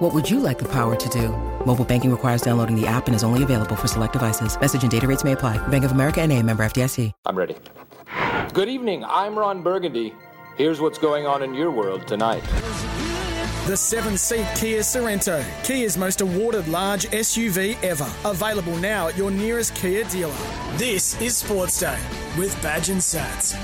What would you like the power to do? Mobile banking requires downloading the app and is only available for select devices. Message and data rates may apply. Bank of America and a member FDIC. I'm ready. Good evening. I'm Ron Burgundy. Here's what's going on in your world tonight. The seven seat Kia Sorento, Kia's most awarded large SUV ever. Available now at your nearest Kia dealer. This is Sports Day with Badge and Sats.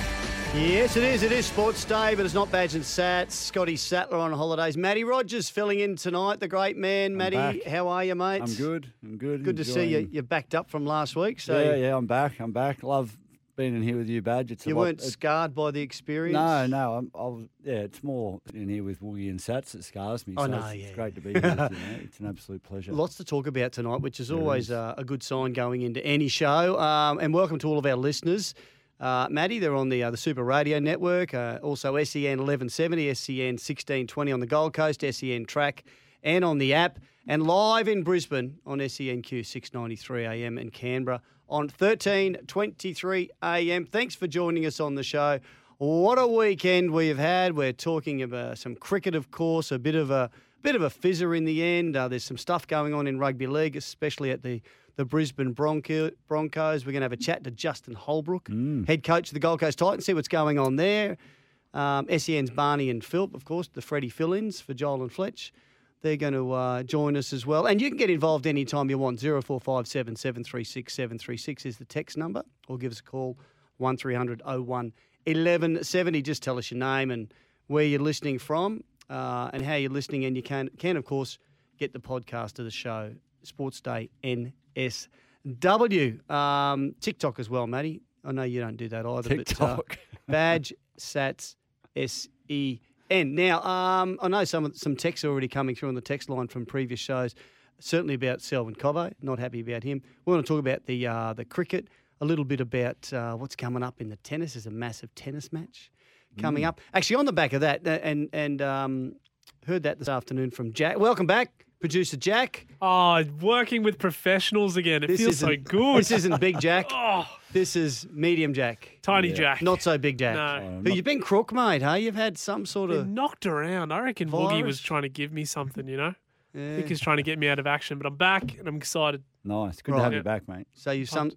Yes, it is. It is Sports Day, but it's not Badge and Sats. Scotty Sattler on holidays. Matty Rogers filling in tonight, the great man. Matty, back. how are you, mate? I'm good. I'm good. Good to see you. You're backed up from last week, so Yeah, yeah, I'm back. I'm back. Love being in here with you, Badge. It's you lot- weren't it- scarred by the experience. No, no. I'm, I was, yeah, it's more in here with Woogie and Sats that scars me. I so know, it's, yeah. it's great to be here. with you, mate. It's an absolute pleasure. Lots to talk about tonight, which is always is. uh, a good sign going into any show. Um, and welcome to all of our listeners. Uh, Maddie, they're on the uh, the Super Radio Network, uh, also SEN 1170, SEN 1620 on the Gold Coast, SEN Track, and on the app, and live in Brisbane on SENQ 693 AM and Canberra on 1323 AM. Thanks for joining us on the show. What a weekend we have had. We're talking about some cricket, of course, a bit of a bit of a fizzer in the end. Uh, there's some stuff going on in rugby league, especially at the the Brisbane Bronco, Broncos. We're going to have a chat to Justin Holbrook, head coach of the Gold Coast Titans, see what's going on there. Um, SEN's Barney and Philp, of course, the Freddie fill-ins for Joel and Fletch. They're going to uh, join us as well. And you can get involved anytime you want. 0457 736 736 is the text number, or give us a call 1300 01 1170. Just tell us your name and where you're listening from uh, and how you're listening. And you can, can, of course, get the podcast of the show, Sports Day NSW. Um, TikTok as well, Matty. I know you don't do that either. But, uh, TikTok. badge Sats S E N. Now, um, I know some some texts are already coming through on the text line from previous shows. Certainly about Selwyn Cobbo. Not happy about him. We want to talk about the uh, the cricket. A little bit about uh, what's coming up in the tennis. There's a massive tennis match coming Mm. up. Actually, on the back of that, uh, and and um, heard that this afternoon from Jack. Welcome back, producer Jack. Oh, working with professionals again. It feels so isn't- good. This isn't Big Jack. oh, This is medium Jack. tiny Jack. Not so big Jack. No. Oh, Who you've been crook, mate? Huh? You've had some sort Been of. knocked around. I reckon Woogie was trying to give me something, you know? I Yeah. think he's trying to get me out of action, but I'm back and I'm excited. Nice. Good Right. to have you back, mate. So you've some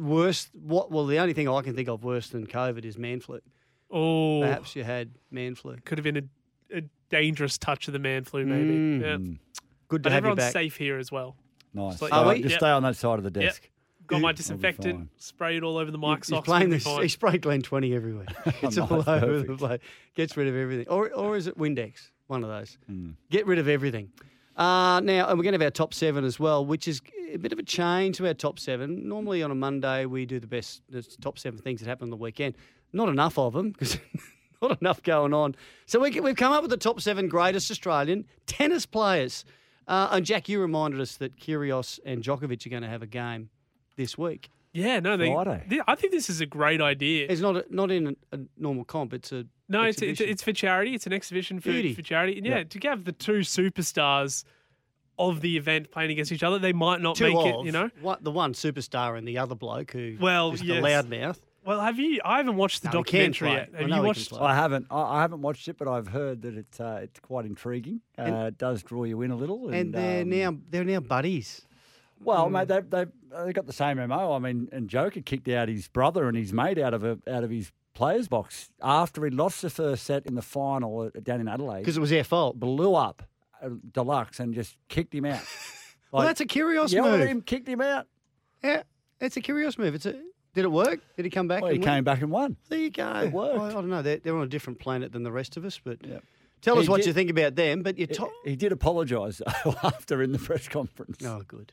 worse. What? Well, the only thing I can think of worse than COVID is man flu. Oh, Perhaps you had man flu. could have been a, a dangerous touch of the man flu, maybe. Mm. Yeah. Good to But have you everyone's back. safe here as well. nice. So- Stay Are on- we? Just Yep. stay on that side of the Yep. desk. Got my disinfectant, fine. sprayed all over the mic He's socks. playing this. He sprayed Glen twenty everywhere. It's Nice, all over the perfect. place. Gets rid of everything. Or or is it Windex? One of those. Mm. Get rid of everything. Uh, now, and we're going to have our top seven as well, which is a bit of a change to our top seven. Normally on a Monday, we do the best, the top seven things that happen on the weekend. Not enough of them because not enough going on. So we, we've come up with the top seven greatest Australian tennis players. Uh, and Jack, you reminded us that Kyrgios and Djokovic are going to have a game this week. Yeah, no, they, Friday. they- I think this is a great idea. It's not a, not in a, a normal comp. It's a No, it's, it's it's for charity. It's an exhibition for, Beauty. for charity. And yeah, to have the two superstars of the event playing against each other, they might not Two make of, it. You know. what, the one superstar and the other bloke who Well, just yes. a loudmouth. Well, have you? I haven't watched the No, documentary yet. Have know you he watched? play. I haven't. I, I haven't watched it, but I've heard that it's uh, it's quite intriguing. Uh, And- it does draw you in a little. And, And they're um, now they're now buddies. Well, Hmm. mate, they've they've they got the same MO. I mean, and Joker kicked out his brother and his mate out of a out of his players box after he lost the first set in the final down in Adelaide. Because it was their fault. blew up uh, deluxe and just kicked him out. well, that's a curious yelled move. at him, kicked him out. Yeah, it's a curious move. It's a. Did it work? Did he come back? Well, he and win? came back and won. There you go. It worked. I, I don't know. They're, they're on a different planet than the rest of us. But tell us what did- you think about them. But you He, he did apologise after in the press conference. Oh, good.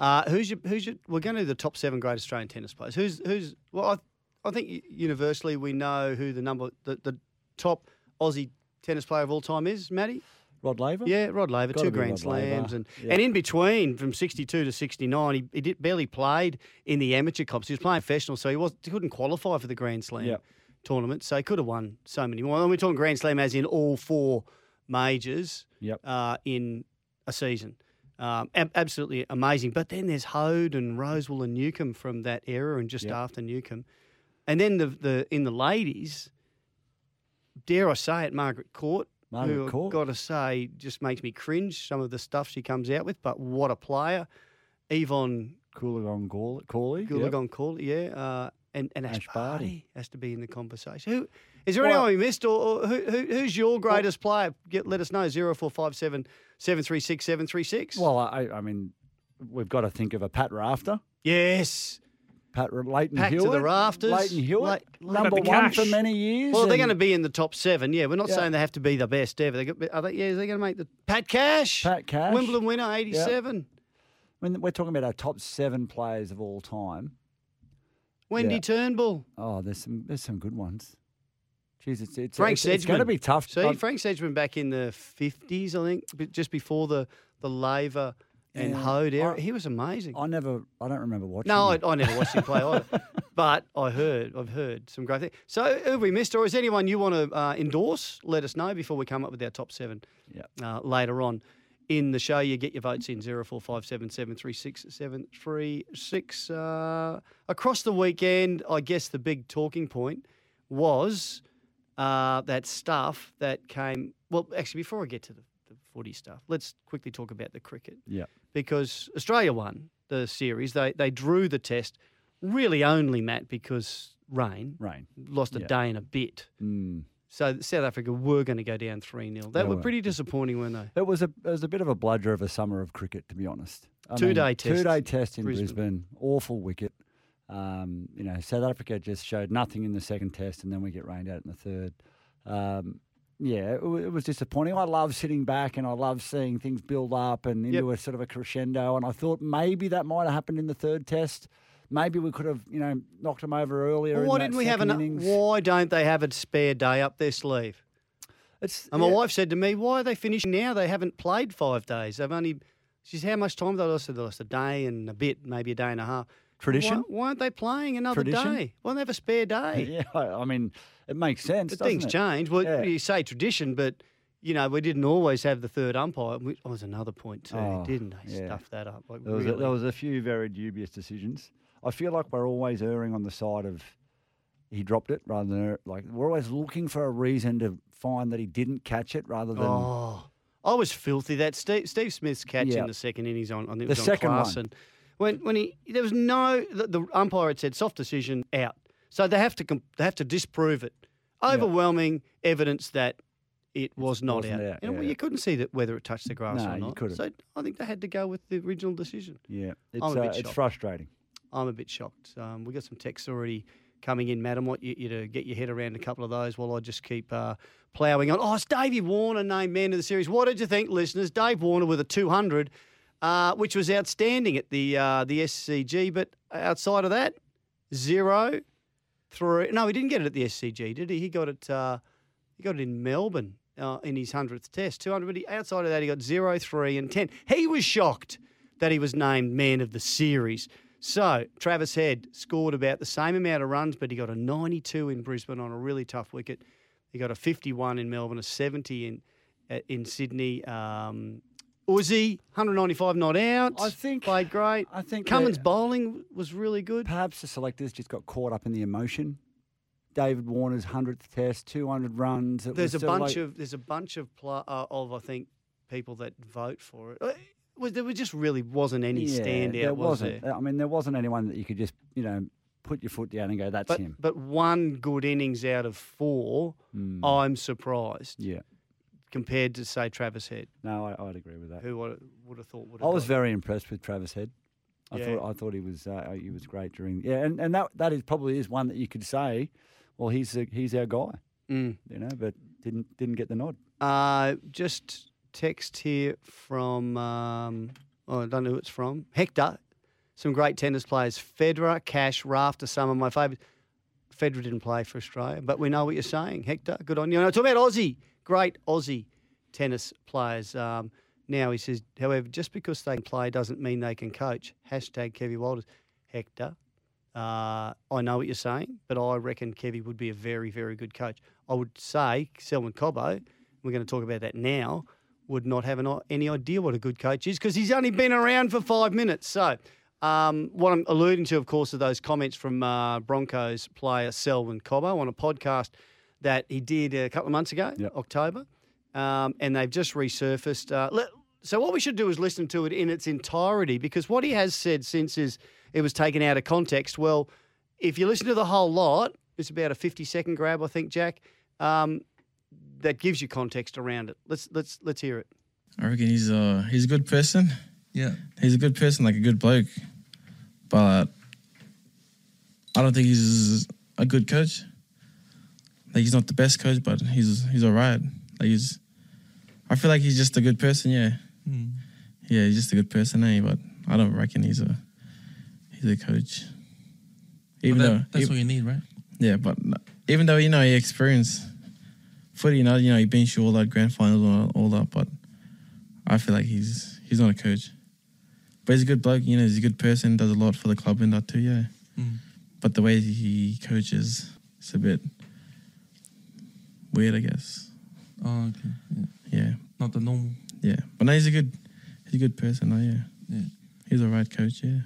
Uh, who's your? Who's your? We're going to do the top seven great Australian tennis players. Who's? Who's? Well, I, I think universally we know who the number, the, the top Aussie tennis player of all time is. Matty. Rod Laver? Yeah, Rod Laver, Gotta two Grand Rod Laver. Slams, and Yeah. and in between from sixty two to sixty nine, he, he did, barely played in the amateur comps. He was playing professional, so he was he couldn't qualify for the Grand Slam Yep. tournament. So he could have won so many more. And we're talking Grand Slam as in all four majors Yep. uh, in a season. Um, ab- absolutely amazing. But then there's Hoad and Rosewall and Newcombe from that era, and just Yep. after Newcombe, and then the the in the ladies, dare I say it, Margaret Court. Margaret who Court. Got to say, just makes me cringe some of the stuff she comes out with. But what a player, Yvonne Goolagong Cawley. Cawley. yep. Yeah, uh, and and Ash, Ash Barty Barty. has to be in the conversation. Who is there Well- anyone we missed, or, or who, who, who's your greatest player? Get let us know zero four five seven seven three six seven three six. Well, I, I mean, we've got to think of a Pat Rafter. yes. Pat Ra- Lleyton Packed to the rafters. Lleyton Hewitt, Le- number About the one for many years. Well, they're going to be in the top seven. Yeah, we're not Yeah. saying they have to be the best ever. They got, are they, yeah, they're going to make the Pat Cash. Pat Cash. Wimbledon winner, eighty seven. I mean, we're talking about our top seven players of all time. Wendy Yeah. Turnbull. Oh, there's some there's some good ones. Jeez, it's it's, Frank it's, it's going to be tough. See, Um, Frank Sedgman back in the fifties, I think, just before the the Laver and Yeah. Hoad. I- he was amazing. I never, I don't remember watching. No, I. I never watched him play either. But I heard, I've heard some great things. So, have we missed, or is anyone you want to uh, endorse? Let us know before we come up with our top seven Yep. uh, later on in the show. You get your votes in zero four five seven seven three six seven three six. Uh, across the weekend, I guess the big talking point was uh, that stuff that came. Well, actually, before I get to the, the footy stuff, let's quickly talk about the cricket yeah, because Australia won the series. They they drew the test really only Matt because rain rain. lost a Yeah. day and a bit. Mm. So South Africa were going to go down three 0 They They were were. pretty disappointing, weren't they? It was a it was a bit of a bludger of a summer of cricket, to be honest. I Two-day test, two day test in Brisbane. Brisbane. Awful wicket. Um, you know, South Africa just showed nothing in the second test, and then we get rained out in the third. Um, yeah, it, wa- it was disappointing. I love sitting back and I love seeing things build up and into a sort of a crescendo. And I thought maybe that might have happened in the third test. Maybe we could have, you know, knocked them over earlier. Well, why didn't we have an? innings. Why don't they have a spare day up their sleeve? It's And my yeah. wife said to me, "Why are they finishing now? They haven't played five days. They've only." She said, "How much time?" They lost. They lost a day and a bit, maybe a day and a half. Tradition? Why, why aren't they playing another Tradition? day? Why don't they have a spare day? Yeah, I mean, it makes sense. But things it? change. Well, Yeah. you say tradition, but you know we didn't always have the third umpire. Which oh, was another point too, Oh, didn't they? yeah. Stuff that up. Like There was, a, there was a few very dubious decisions. I feel like we're always erring on the side of he dropped it rather than er, like we're always looking for a reason to find that he didn't catch it rather than oh, I was filthy. That Steve, Steve Smith's catch Yeah. in the second innings on, on The on second one. When when he there was no the, the umpire had said soft decision out, so they have to com- they have to disprove it. Overwhelming evidence that it was not out. out, You, know, yeah. you couldn't see that whether it touched the grass No, or you not. couldn't. So I think they had to go with the original decision. yeah, it's uh, it's frustrating. I'm a bit shocked. Um, we got some texts already coming in, Madam. I want you, you to get your head around a couple of those while I just keep uh, ploughing on. Oh, it's Davey Warner named man of the series. What did you think, listeners? Dave Warner with a 200, uh, which was outstanding at the uh, the SCG. But outside of that, zero, three. No, he didn't get it at the SCG, did he? He got it. Uh, he got it in Melbourne uh, in his hundredth test, 200. But he, outside of that, he got zero, three, and ten. He was shocked that he was named man of the series. So Travis Head scored about the same amount of runs, but he got a 92 in Brisbane on a really tough wicket. He got a 51 in Melbourne, a 70 in uh, in Sydney. Um, Uzi, 195 not out. I think- played great. I think Cummins bowling was really good. Perhaps the selectors just got caught up in the emotion. David Warner's hundredth test, two hundred runs. It There's a was bunch like- of there's a bunch of pl- uh, of I think people that vote for it. Uh, it was, there was just really wasn't any yeah, standout, There was wasn't. there? I mean, there wasn't anyone that you could just you know put your foot down and go, "That's But him." but one good innings out of four, Mm. I'm surprised yeah, compared to say Travis Head, no, I, I'd agree with that. who would, would have thought would Have I was very impressed with Travis Head. I Yeah. thought I thought he was uh, he was great during yeah, and, and that that is probably is one that you could say, well, he's the, he's our guy, Mm. you know, but didn't didn't get the nod. Uh, just text here from um, oh, I don't know who it's from. Hector. Some great tennis players. Federer, Cash, Rafter, some of my favourites. Federer didn't play for Australia, but we know what you're saying. Hector, good on you. And I talk about Aussie. Great Aussie tennis players. Um, now he says, however, just because they can play doesn't mean they can coach. Hashtag Kevy Walters. Hector, uh, I know what you're saying, but I reckon Kevy would be a very, very good coach. I would say Selwyn Cobbo, we're going to talk about that now, would not have an, any idea what a good coach is because he's only been around for five minutes. So, um, what I'm alluding to, of course, are those comments from uh, Broncos player Selwyn Cobbo on a podcast that he did a couple of months ago, Yep. October, um, and they've just resurfaced. Uh, let, so, what we should do is listen to it in its entirety because what he has said since is it was taken out of context. Well, if you listen to the whole lot, it's about a 50 second grab, I think, Jack. Um, that gives you context around it. Let's let's let's hear it. I reckon he's a he's a good person. Yeah. He's a good person, like a good bloke. But I don't think he's a good coach. Like he's not the best coach, but he's he's alright. Like he's, I feel like he's just a good person. Yeah, Mm. yeah, he's just a good person, eh? But I don't reckon he's a he's a coach. Even that- though, that's what you need, right? yeah, but even though you know he experienced footy, you know, you know he been through all that grand finals and all, all that, but I feel like he's he's not a coach. But he's a good bloke, you know, he's a good person, does a lot for the club and that too, yeah. Mm. But the way he coaches, it's a bit weird, I guess. Oh, okay. Yeah. Yeah, Not the normal. yeah. But no, he's a good, he's a good person, oh yeah. Yeah. He's a right coach, yeah.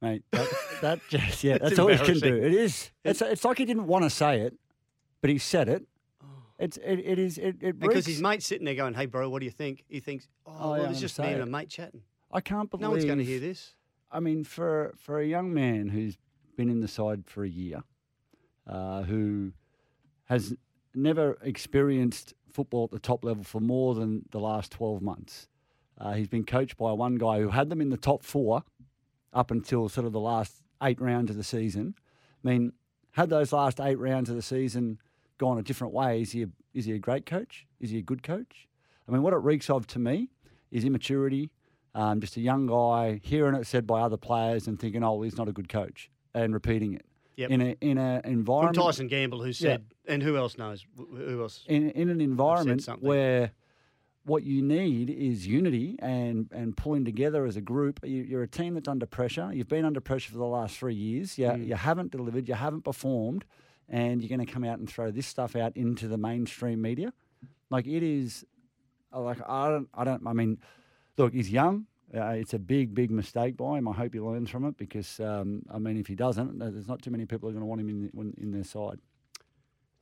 Mate, that, that just, yeah, that's all he can do. It is. It's, it's like he didn't want to say it, but he said it. It's, it, it is, it, it Because his mate's sitting there going, "Hey, bro, what do you think?" He thinks, "Oh, Oh, well, yeah, it's just me say and a mate chatting. I can't believe No one's going to hear this." I mean, for for a young man who's been in the side for a year, uh, who has never experienced football at the top level for more than the last twelve months, uh, he's been coached by one guy who had them in the top four up until sort of the last eight rounds of the season. I mean, had those last eight rounds of the season gone a different way, is he a, is he a great coach? Is he a good coach? I mean, what it reeks of to me is immaturity. Um, just a young guy hearing it said by other players and thinking, "Oh, well, he's not a good coach," and repeating it Yep. in a in a From environment Tyson Gamble, who said, and who else knows? Who else? in in an environment where what you need is unity and and pulling together as a group. You, you're a team that's under pressure. You've been under pressure for the last three years. You, Mm. you haven't delivered. You haven't performed, and you're going to come out and throw this stuff out into the mainstream media. Like it is, like I don't, I don't. I mean, look, he's young. Uh, it's a big, big mistake by him. I hope he learns from it because, um, I mean, if he doesn't, there's not too many people who are going to want him in, the, in their side.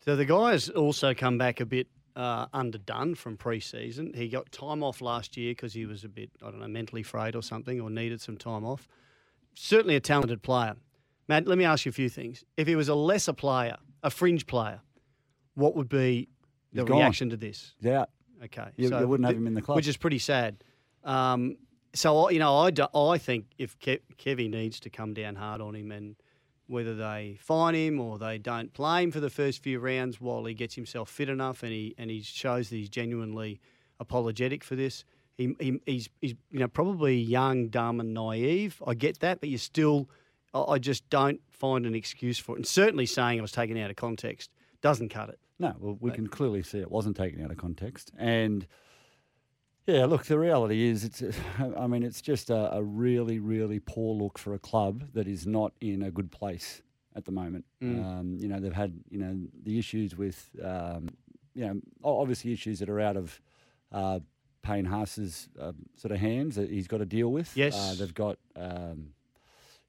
So the guy's also come back a bit uh, underdone from pre-season. He got time off last year because he was a bit, I don't know, mentally frayed or something, or needed some time off. Certainly a talented player. Matt, let me ask you a few things. If he was a lesser player, a fringe player, what would be the He's gone. reaction to this? Yeah. Okay, You- you wouldn't have th- him in the club. which is pretty sad. Um, so I- you know, I, do, I think if Kev, Kevy needs to come down hard on him, and whether they fine him or they don't play him for the first few rounds while he gets himself fit enough and he and he shows that he's genuinely apologetic for this. He, he he's he's you know probably young, dumb, and naive. I get that, but you still, I I just don't find an excuse for it. And certainly saying it was taken out of context doesn't cut it. No, well, we can clearly see it wasn't taken out of context. And yeah, look, the reality is, it's. I mean, it's just a, a really, really poor look for a club that is not in a good place at the moment. Um, you know, they've had you know the issues with um, you know obviously issues that are out of uh, Payne Haas's uh, sort of hands that he's got to deal with. Yes. uh, they've got. Um,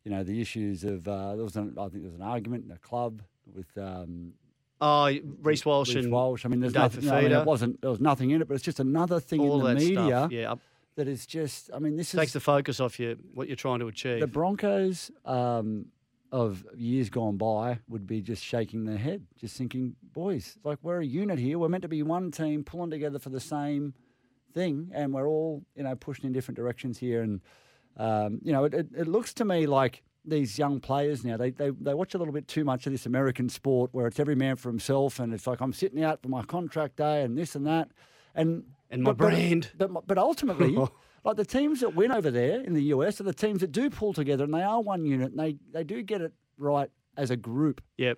you know the issues of uh, there was an, I think there was an argument in a club with um, Oh, Reece Walsh Reece and Walsh. I mean, there's nothing. I mean, it wasn't. There was nothing in it, but it's just another thing all in the media stuff. Yeah, that is just. I mean, this takes the focus off you what you're trying to achieve. the Broncos um, of years gone by would be just shaking their head, just thinking, "Boys, like we're a unit here. We're meant to be one team, pulling together for the same thing, and we're all you know pushing in different directions here." And um, you know, it, it, it looks to me like these young players now they, they they watch a little bit too much of this American sport where it's every man for himself, and it's like I'm sitting out for my contract day and this and that, and And my but- but- brand. But, but ultimately. Like the teams that win over there in the US are the teams that do pull together and they are one unit and they, they do get it right as a group. yep.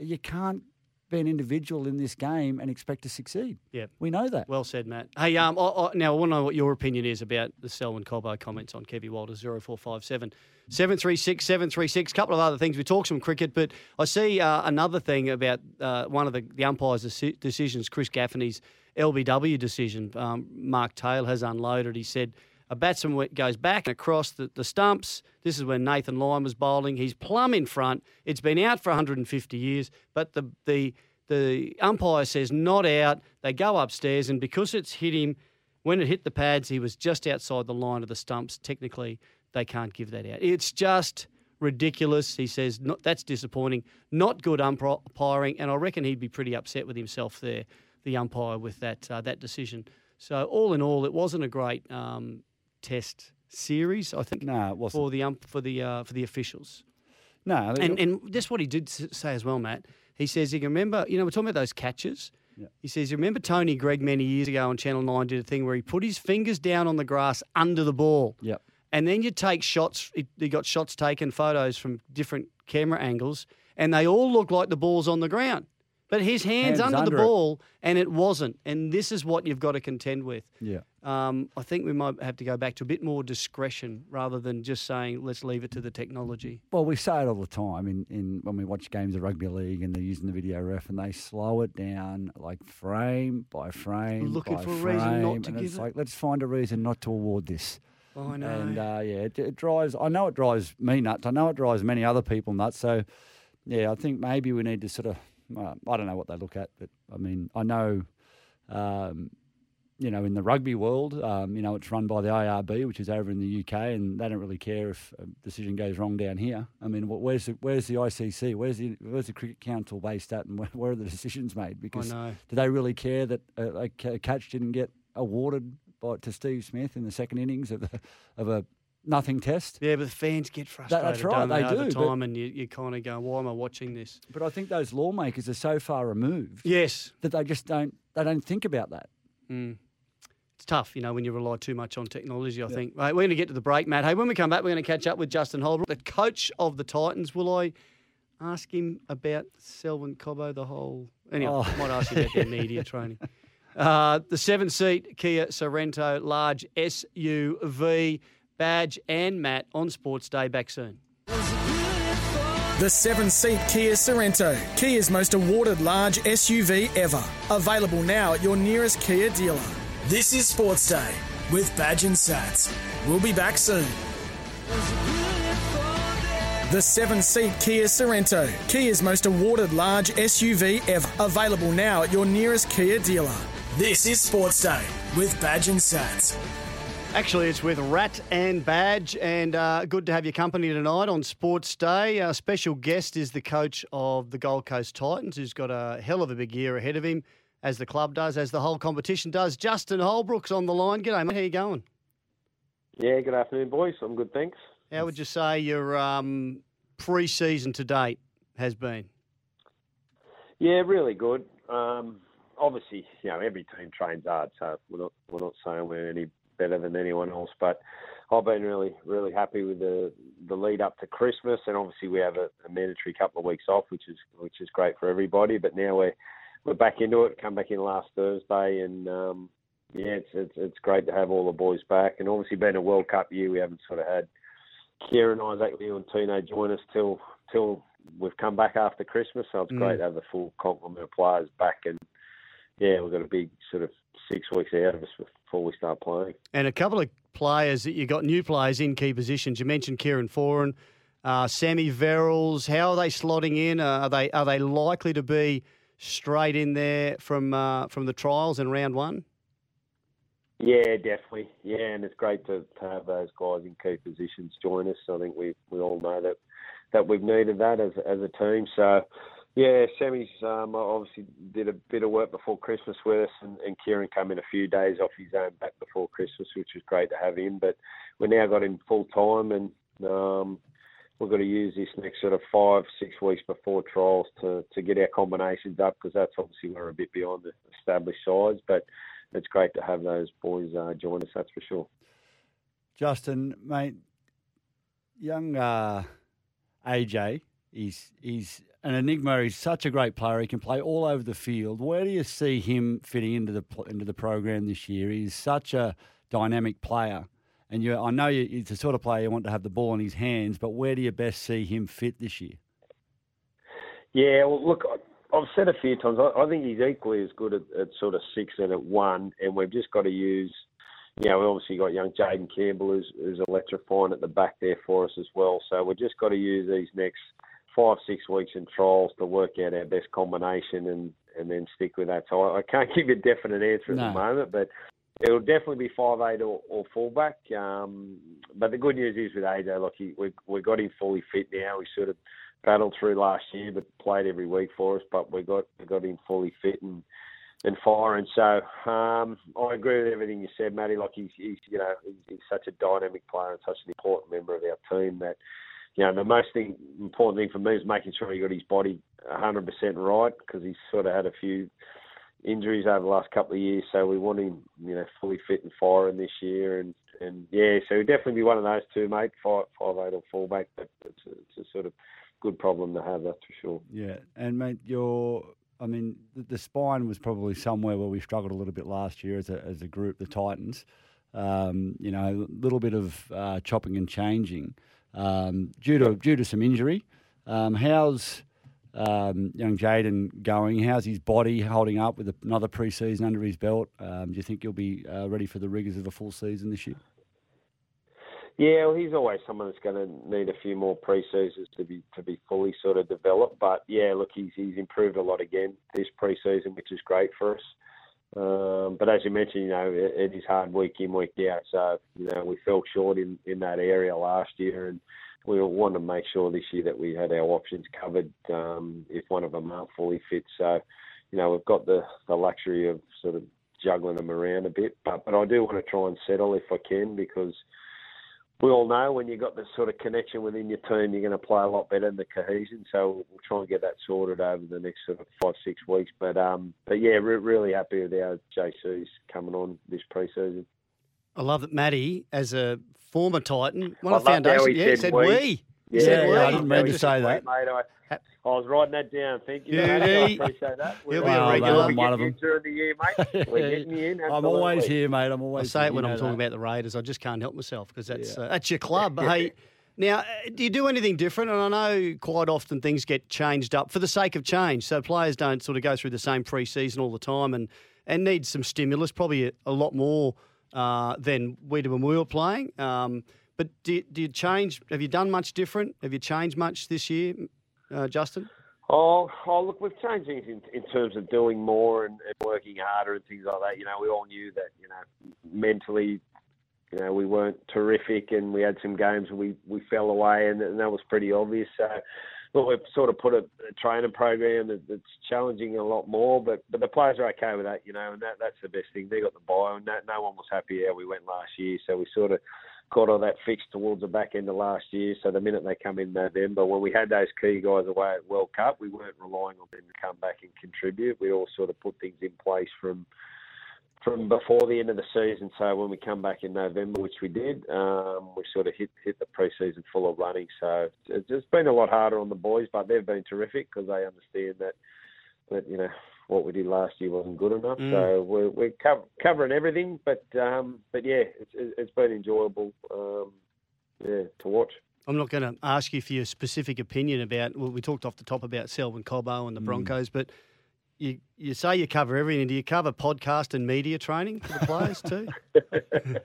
You can't be an individual in this game and expect to succeed. Yeah, We know that. Well said, Matt. Hey, um, I, I, now I want to know what your opinion is about the Selwyn Cobbo comments on Kevy Walter 0457 736 736. A couple of other things. We talked some cricket, but I see uh, another thing about uh, one of the, the umpires' deci- decisions, Chris Gaffney's LBW decision. Um, Mark Taylor has unloaded. He said a batsman goes back and across the, the stumps. This is when Nathan Lyon was bowling. He's plumb in front. It's been out for 150 years, but the the the umpire says not out. They go upstairs, and because it's hit him, when it hit the pads, he was just outside the line of the stumps. Technically, they can't give that out. It's just ridiculous. He says not, that's disappointing. Not good umpiring, and I reckon he'd be pretty upset with himself there, the umpire, with that uh, that decision. So all in all, it wasn't a great um, test series. I think No, it wasn't. for the ump, for the uh, for the officials. No, And and that's what he did say as well, Matt. He says he can remember. You know, we're talking about those catches. He says, you remember Tony Greig many years ago on Channel 9 did a thing where he put his fingers down on the grass under the ball. Yep. And then you take shots, he he got shots taken, photos from different camera angles, and they all look like the ball's on the ground. But his hand's Hands under, under the it. ball, and it wasn't. And this is what you've got to contend with. Yeah. Um, I think we might have to go back to a bit more discretion rather than just saying, let's leave it to the technology. Well, we say it all the time in, in when we watch games of rugby league and they're using the video ref and they slow it down like frame by frame. Looking by for a reason not to and give it's it. like let's find a reason not to award this. I know. And uh, yeah, it, it drives. I know it drives me nuts. I know it drives many other people nuts. So yeah, I think maybe we need to sort of. Uh, I don't know what they look at, but I mean, I know. Um, you know, in the rugby world, um, you know, it's run by the ARB, which is over in the UK, and they don't really care if a decision goes wrong down here. I mean, wh- where's the, where's the ICC? Where's the where's the Cricket Council based at, and where, where are the decisions made? Because do they really care that a, a catch didn't get awarded by, to Steve Smith in the second innings of, the, of a nothing test? Yeah, but the fans get frustrated. that's right, they over do, time, and you, you kind of go, "Why am I watching this?" But I think those lawmakers are so far removed Yes, that they just don't they don't think about that. it's tough, you know, when you rely too much on technology. I think. Right, we're going to get to the break, Matt. Hey, when we come back, we're going to catch up with Justin Holbrook, the coach of the Titans. Will I ask him about Selwyn Cobbo, the whole? Anyway, Oh. I might ask you about their media training. Uh, the seven-seat Kia Sorento large SUV badge and Matt on Sports Day. Back soon. The seven seat Kia Sorento, Kia's most awarded large SUV ever. Available now at your nearest Kia dealer. This is Sports Day with Badge and Sats. We'll be back soon. The seven seat Kia Sorento, Kia's most awarded large SUV ever. Available now at your nearest Kia dealer. This is Sports Day with Badge and Sats. Actually, it's with Rat and Badge, and uh, good to have your company tonight on Sports Day. Our special guest is the coach of the Gold Coast Titans, who's got a hell of a big year ahead of him, as the club does, as the whole competition does. Justin Holbrook's on the line. G'day, mate. How you going? Yeah, good afternoon, boys. I'm good, thanks. How would you say your um, pre-season to date has been? Yeah, really good. Um, obviously, you know, every team trains hard, so we're not we're not saying we're any better than anyone else. But I've been really really happy with the the lead up to Christmas, and obviously we have a, a mandatory couple of weeks off, which is which is great for everybody. But now we're we're back into it. Come back in last Thursday, and um, yeah, it's, it's it's great to have all the boys back. And obviously, being a World Cup year, we haven't sort of had Kieran, Isaac, Leo, and Tino join us till till we've come back after Christmas. So it's Mm. great to have the full complement of players back, and yeah, we've got a big sort of six weeks out of us before we start playing. And a couple of players that you got new players in key positions. You mentioned Kieran Foran, uh, Sammy Verrills. How are they slotting in? Uh, are they are they likely to be straight in there from uh, from the trials in round one? Yeah, definitely. Yeah, and it's great to, have those guys in key positions join us. I think we we all know that that we've needed that as as a team. So yeah, Sammy's um, obviously did a bit of work before Christmas with us, and, and Kieran came in a few days off his own back before Christmas, which was great to have him. But we now got him full time, and um, we've got to use this next sort of five six weeks before trials to to get our combinations up because that's obviously we're a bit beyond the established sides, but it's great to have those boys uh, join us. That's for sure. Justin, mate, young uh, AJ, he's he's an enigma. He's such a great player. He can play all over the field. Where do you see him fitting into the into the program this year? He's such a dynamic player, and you, I know you, he's the sort of player you want to have the ball in his hands. But where do you best see him fit this year? Yeah, well, look, I've said a few times. I, I think he's equally as good at, at sort of six and at one, and we've just got to use. You know, we obviously got young Jayden Campbell who's, who's electrifying at the back there for us as well. So we've just got to use these next five, six weeks in trials to work out our best combination and, and then stick with that. So I, I can't give you a definite answer at No. the moment, but it'll definitely be five eight or, or fullback. Um, but the good news is with AJ, look, he, we we got him fully fit now. We sort of battled through last year, but played every week for us. But we got we got him fully fit and and firing. So um, I agree with everything you said, Matty. Like he's, he's you know he's, he's such a dynamic player and such an important member of our team that you know the most thing important thing for me is making sure he got his body 100% right because he's sort of had a few injuries over the last couple of years. So we want him you know fully fit and firing this year and. And yeah, so he'll definitely be one of those two, mate. Five, five eight or fullback. But it's a, it's a sort of good problem to have, that's for sure. Yeah, and mate, your I mean, the, spine was probably somewhere where we struggled a little bit last year as a as a group, the Titans. Um, you know, a little bit of uh, chopping and changing um, due to due to some injury. Um, how's um, young Jayden going? How's his body holding up with another pre-season under his belt? Um, do you think he'll be uh, ready for the rigours of a full season this year? Yeah, well, he's always someone that's going to need a few more pre-seasons to be to be fully sort of developed. But yeah, look, he's he's improved a lot again this pre-season, which is great for us. Um, but as you mentioned, you know, it, it is hard week in week out. So you know, we fell short in in that area last year, and we want to make sure this year that we had our options covered um, if one of them aren't fully fit. So you know, we've got the the luxury of sort of juggling them around a bit. But but I do want to try and settle if I can because we all know when you've got this sort of connection within your team, you're going to play a lot better in the cohesion. So we'll try and get that sorted over the next sort of five, six weeks. But um, but yeah, re- really happy with our JCs coming on this pre-season. I love that Matty, as a former Titan, one I of the foundation. he Yeah, said said we. we. He Yeah, said we. I didn't mean to say that. mate. I, I was writing that down. Thank you. Yeah, mate. I he- appreciate that. he'll We're, be a regular. we're One of getting them. you during the year, mate. We're getting you in. I'm always here, mate. I'm I always. say it when I'm talking that. about the Raiders. I just can't help myself because that's Yeah. uh, that's your club. hey, now uh, do you do anything different? And I know quite often things get changed up for the sake of change, so players don't sort of go through the same pre-season all the time and and need some stimulus, probably a, a lot more uh, than we did when we were playing. Um, but do, do you change? Have you done much different? Have you changed much this year, uh, Justin? Oh, oh, look, we've changed things in, in terms of doing more and, and working harder and things like that. You know, we all knew that, you know, mentally, you know, we weren't terrific and we had some games we, we fell away and, and that was pretty obvious. So, look, we've sort of put a, a training program that, that's challenging a lot more, but, but the players are okay with that, you know, and that, that's the best thing. They got the buy and that, no one was happy how we went last year. So we sort of got all that fixed towards the back end of last year. So the minute they come in November, when we had those key guys away at World Cup, we weren't relying on them to come back and contribute. We all sort of put things in place from from before the end of the season. So when we come back in November, which we did, um, we sort of hit hit the preseason full of running. So it's, it's been a lot harder on the boys, but they've been terrific because they understand that that you know what we did last year wasn't good enough. Mm. So we're we're co- covering everything, but um, but yeah, it's it's been enjoyable. Um, yeah, to watch. I'm not going to ask you for your specific opinion about. Well, we talked off the top about Selwyn Cobbo and the Broncos, but you you say you cover everything. Do you cover podcast and media training for the players too?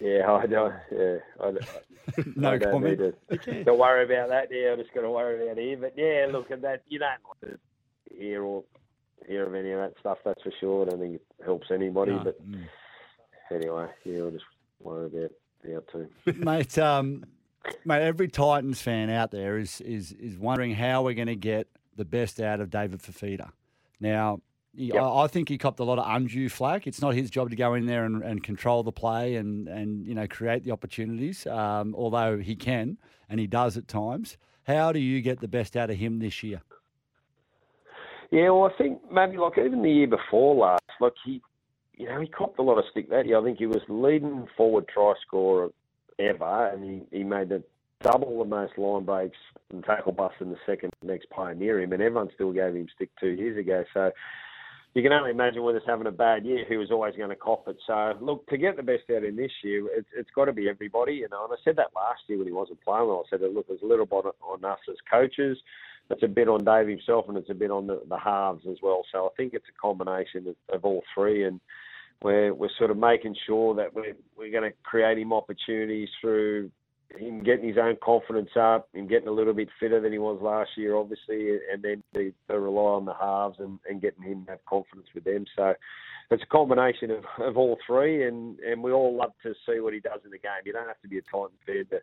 Yeah, I don't. Yeah, I don't, No I don't comment. Need to, to worry about that. Yeah, I'm just going to worry about here. But yeah, look at that. You don't want to hear or hear of any of that stuff. That's for sure. I don't think it helps anybody. No. But anyway, yeah, I'll just worry about our team. mate. Um, mate, every Titans fan out there is is is wondering how we're going to get the best out of David Fifita. Now, Yep. I, I think he copped a lot of undue flack. It's not his job to go in there and, and control the play and and you know create the opportunities. Um, although he can and he does at times. How do you get the best out of him this year? Yeah, well, I think maybe like even the year before last, look, he, you know, he copped a lot of stick that year. I think he was leading forward try scorer ever, and he, he made the double the most line breaks and tackle busts in the second next near him, and everyone still gave him stick two years ago. So you can only imagine with us having a bad year, who was always going to cop it. So look, to get the best out in this year, it's, it's got to be everybody. You know, and I said that last year when he wasn't playing well. I said, look, there's a little bit on us as coaches. It's a bit on Dave himself, and it's a bit on the, the halves as well. So I think it's a combination of, of all three, and we're we're sort of making sure that we're we're going to create him opportunities through him getting his own confidence up, him getting a little bit fitter than he was last year, obviously, and then to, rely on the halves and, and getting him have confidence with them. So it's a combination of, of all three, and, and we all love to see what he does in the game. You don't have to be a Titan fan to,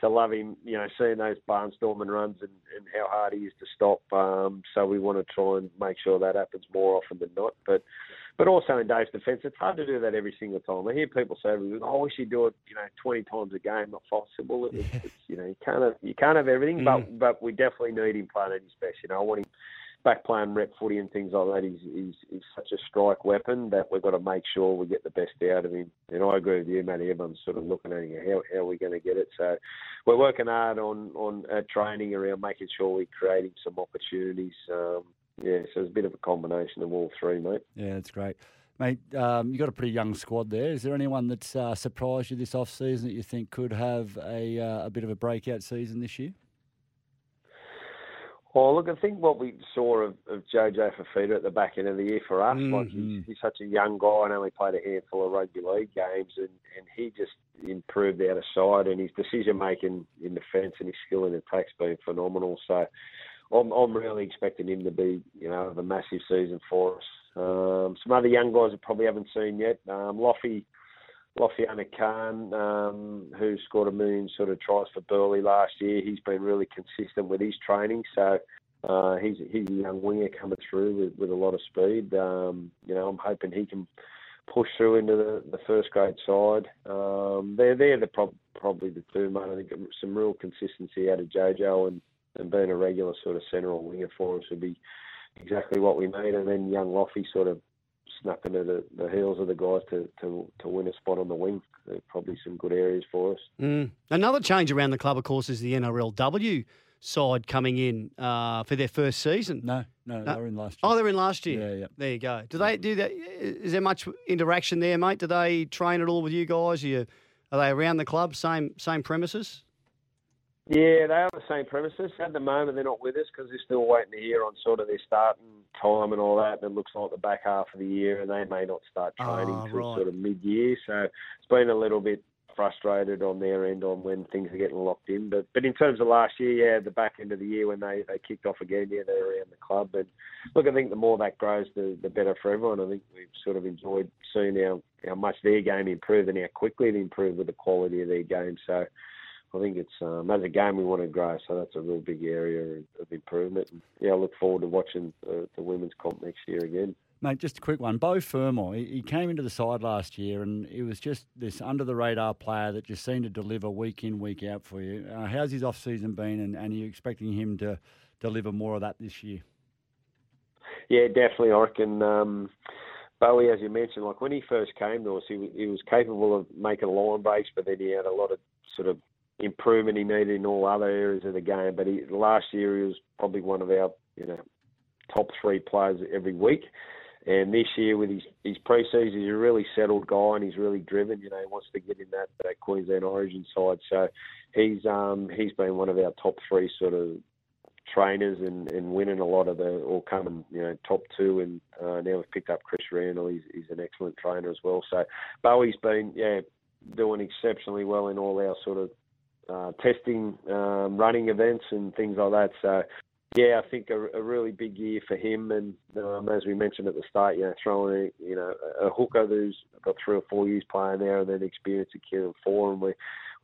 to love him, you know, seeing those barnstorming runs and, and how hard he is to stop. Um, so we want to try and make sure that happens more often than not. But but also in Dave's defence, it's hard to do that every single time. I hear people say, "Oh, I wish you do it, you know, twenty times a game, not possible." It's, it's, you know, you can't have you can't have everything, mm. but but we definitely need him playing at his best. You know, I want him back playing rep footy and things like that. He's, he's, he's such a strike weapon that we've got to make sure we get the best out of him. And I agree with you, Matty. Everyone's sort of looking at how how are we going to get it. So we're working hard on on uh, training around making sure we create him some opportunities. Um, yeah, so it's a bit of a combination of all three, mate. Yeah, that's great. Mate, um, you've got a pretty young squad there. Is there anyone that's uh, surprised you this off season that you think could have a, uh, a bit of a breakout season this year? Well, look, I think what we saw of, of Jojo Fifita at the back end of the year for us, mm-hmm. like he's, he's, such a young guy and only played a handful of rugby league games, and, and he just improved out of side, and his decision making in defence and his skill in attack's been phenomenal. So I'm, I'm really expecting him to be, you know, have a massive season for us. Um, some other young guys I probably haven't seen yet. Um, Loffy, Lofiana Khan, um, who scored a million sort of tries for Burleigh last year. He's been really consistent with his training, so uh, he's he's a young winger coming through with, with a lot of speed. Um, you know, I'm hoping he can push through into the, the first grade side. Um, they're they're the prob- probably the two, mate. I think some real consistency out of JoJo and and being a regular sort of centre or winger for us would be exactly what we need. And then young Loffy sort of snapping at the, the heels of the guys to, to, to win a spot on the wing. There's probably some good areas for us. Mm. Another change around the club, of course, is the NRLW side coming in uh, for their first season. No, no, no, they were in last year. Oh, they're in last year. Yeah, yeah. There you go. Do they do that? Is there much interaction there, mate? Do they train at all with you guys? Are, you, are they around the club, same same premises? Yeah, they are the same premises. At the moment, they're not with us because they're still waiting to hear on sort of their starting time and all that. And it looks like the back half of the year, and they may not start ah, training oh, until right. sort of mid-year. So it's been a little bit frustrated on their end on when things are getting locked in. But but in terms of last year, yeah, the back end of the year when they, they kicked off again, yeah, they're around the club. And look, I think the more that grows, the, the better for everyone. I think we've sort of enjoyed seeing how, how much their game improved and how quickly it improved with the quality of their game. So I think it's um, as a game we want to grow, so that's a real big area of improvement. And, yeah, I look forward to watching uh, the women's comp next year again. Mate, just a quick one. Beau Fermor, he, came into the side last year and he was just this under the radar player that just seemed to deliver week in, week out for you. Uh, how's his off season been and, and are you expecting him to deliver more of that this year? Yeah, definitely. I reckon um, Bowie, as you mentioned, like when he first came to us, he, he was capable of making a line breaks, but then he had a lot of sort of improvement he needed in all other areas of the game. But he, last year he was probably one of our you know top three players every week. And this year with his his preseason, he's a really settled guy and he's really driven. You know, he wants to get in that, that Queensland Origin side. So he's um he's been one of our top three sort of trainers and, and winning a lot of the or coming you know top two and uh, now we've picked up Chris Randall. He's he's an excellent trainer as well. So Bowie's been yeah doing exceptionally well in all our sort of uh, testing, um, running events, and things like that. So, yeah, I think a, a really big year for him. And um, as we mentioned at the start, you know, throwing a, you know a hooker who's got three or four years playing there, and then experience at Kieran Four, and we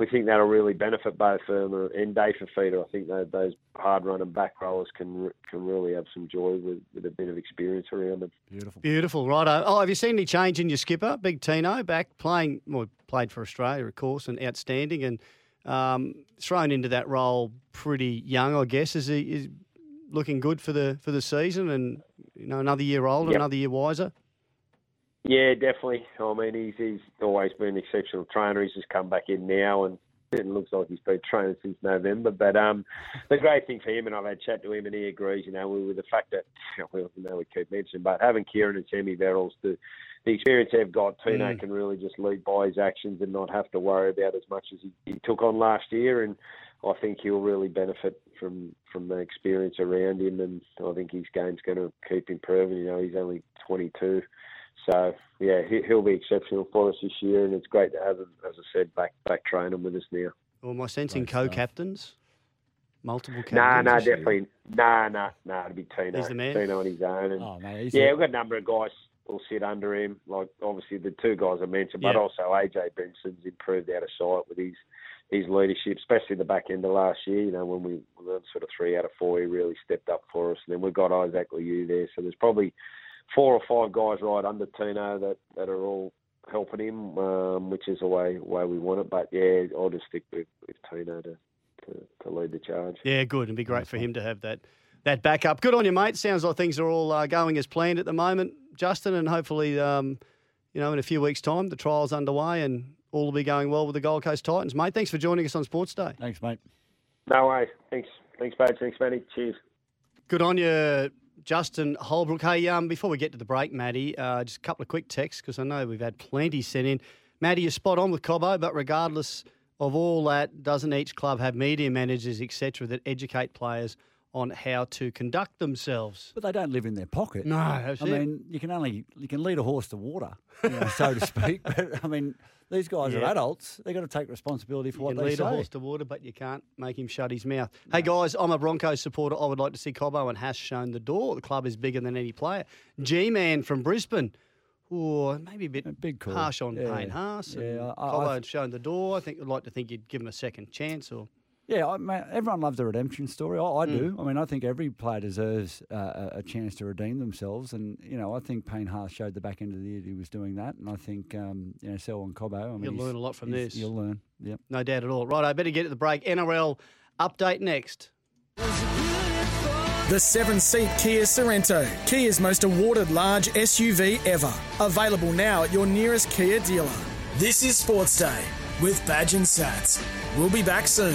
we think that'll really benefit both Fermor and Dave Fifita. I think that those hard running back rollers can can really have some joy with, with a bit of experience around them. Beautiful, beautiful, right? Oh, have you seen any change in your skipper, Big Tino, back playing? Well, played for Australia, of course, and outstanding and um, thrown into that role pretty young, I guess. Is he is looking good for the for the season, and you know another year older, Yep. another year wiser. Yeah, definitely. I mean, he's he's always been an exceptional trainer. He's just come back in now, and It looks like he's been training since November. But um, the great thing for him, and I've had a chat to him, and he agrees. You know, with the fact that well, you know we keep mentioning, but having Kieran and Sammy Verrills, the the experience they've got, Tino Mm. can really just lead by his actions and not have to worry about as much as he, he took on last year. And I think he'll really benefit from from the experience around him, and I think his game's going to keep improving. You know, he's only 22. So yeah, he, he'll be exceptional for us this year, and it's great to have him, as I said, back back training with us now. Or am I sensing Great co-captains? Multiple captains. Nah, nah, this year? definitely, No, no, no. It'll be Tino. He's the man? Tino on his own, and Oh, mate, yeah, a- we've got a number of guys will sit under him, like obviously the two guys I mentioned, but Yeah. also AJ Brimson's improved out of sight with his his leadership, especially the back end of last year. You know, when we were sort of three out of four, he really stepped up for us. And then we've got Isaac Liu there, so there's probably four or five guys right under Tino that that are all helping him, um, which is the way way we want it. But yeah, I'll just stick with, with Tino to, to to lead the charge. Yeah, good. It'd be great for him to have that that backup. Good on you, mate. Sounds like things are all uh, going as planned at the moment, Justin, and hopefully, um, you know, in a few weeks' time, the trial's underway and all will be going well with the Gold Coast Titans, mate. Thanks for joining us on Sports Day. Thanks, mate. No worries. Thanks. Thanks, Badge. Thanks, Matty. Cheers. Good on you, Justin Holbrook. Hey, um, before we get to the break, Matty, uh, just a couple of quick texts because I know we've had plenty sent in. Matty, you're spot on with Cobbo, but regardless of all that, doesn't each club have media managers, etc., that educate players on how to conduct themselves? But they don't live in their pocket. No, I it. mean, you can only you can lead a horse to water, you know, so to speak. But I mean, these guys are adults. They've got to take responsibility for You what can they lead say. a horse to water, but you can't make him shut his mouth. Hey guys, I'm a Broncos supporter. I would like to see Cobbo and Haas shown the door. The club is bigger than any player. G-Man from Brisbane. Oh, maybe a bit A big call. harsh on Yeah. Payne Haas. and Yeah, I- I- Cobbo had shown the door. I think I'd like to think you'd give him a second chance. Or Yeah, I mean, everyone loves a redemption story. I, I Mm. do. I mean, I think every player deserves uh, a, a chance to redeem themselves, and you know, I think Payne Haas showed the back end of the year he was doing that, and I think um, you know, Selwyn Cobbo. I mean, You'll learn a lot from this. You'll learn. Yep. no doubt at all. Right, I better get to the break. NRL update next. The seven seat Kia Sorento, Kia's most awarded large SUV ever. Available now at your nearest Kia dealer. This is Sports Day with Badge and Sats. We'll be back soon.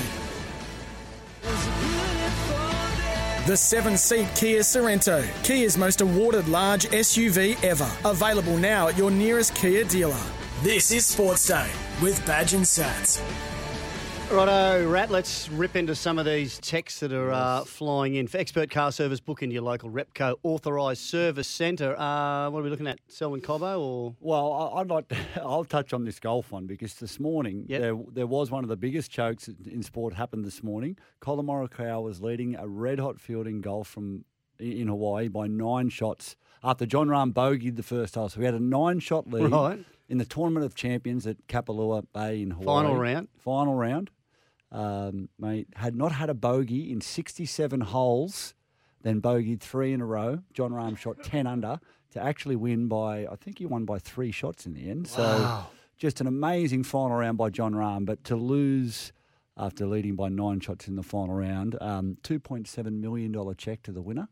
The seven seat Kia Sorento, Kia's most awarded large SUV ever. Available now at your nearest Kia dealer. This is Sports Day with Badge and Sats. Righto, Rat, let's rip into some of these texts that are uh, flying in. For expert car service, book into your local Repco authorised service centre. Uh, what are we looking at? Selwyn Cobbo or Well, I- I'd like to, I'll touch on this golf one because this morning Yep. there, there was one of the biggest chokes in- sport happened this morning. Collin Morikawa was leading a red hot field in golf from in Hawaii by nine shots after Jon Rahm bogeyed the first hole. So we had a nine shot lead Right. in the Tournament of Champions at Kapalua Bay in Hawaii. Final round. Final round. Um, mate, had not had a bogey in 67 holes, then bogeyed three in a row. Jon Rahm shot 10 under to actually win by, I think he won by three shots in the end. So just an amazing final round by Jon Rahm. But to lose after leading by nine shots in the final round, um, $2.7 million check to the winner.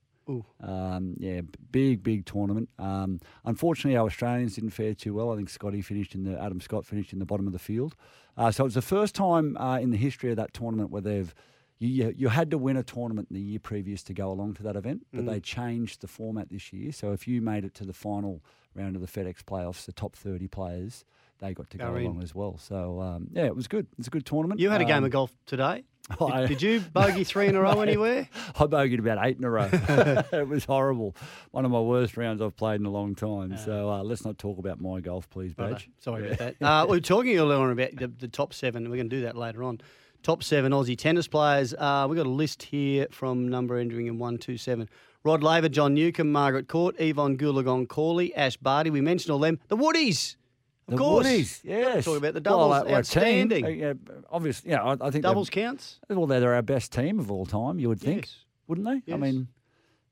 Um, yeah, big, big tournament. Um, unfortunately, our Australians didn't fare too well. I think Scotty finished in the Adam Scott finished in the bottom of the field. Uh, so it was the first time uh, in the history of that tournament where they've you, you, you had to win a tournament the year previous to go along to that event, but they changed the format this year. So if you made it to the final round of the FedEx playoffs, the top 30 players, they got to go, along as well. So um, yeah, it was good. It's a good tournament. you had a game Um, of golf today? I- Did, you bogey three in a row anywhere? I bogeyed about eight in a row. it was horrible. One of my worst rounds I've played in a long time. So uh, let's not talk about my golf, please. Badge. Sorry about that. Uh, we were talking earlier on about the, the top seven. We're going to do that later on. Top seven Aussie tennis players. Uh, we've got a list here from number entering in 127. Rod Laver, John Newcombe, Margaret Court, Yvonne Goolagong Cawley, Ash Barty. We mentioned all them. The Woodies. Of The course. Woodies, yes. talking about the Well, doubles. uh, we're team. Outstanding. Uh, yeah, obviously, yeah, I, I think doubles counts. Well, they're our best team of all time. You would think, Yes. wouldn't they? Yes. I mean,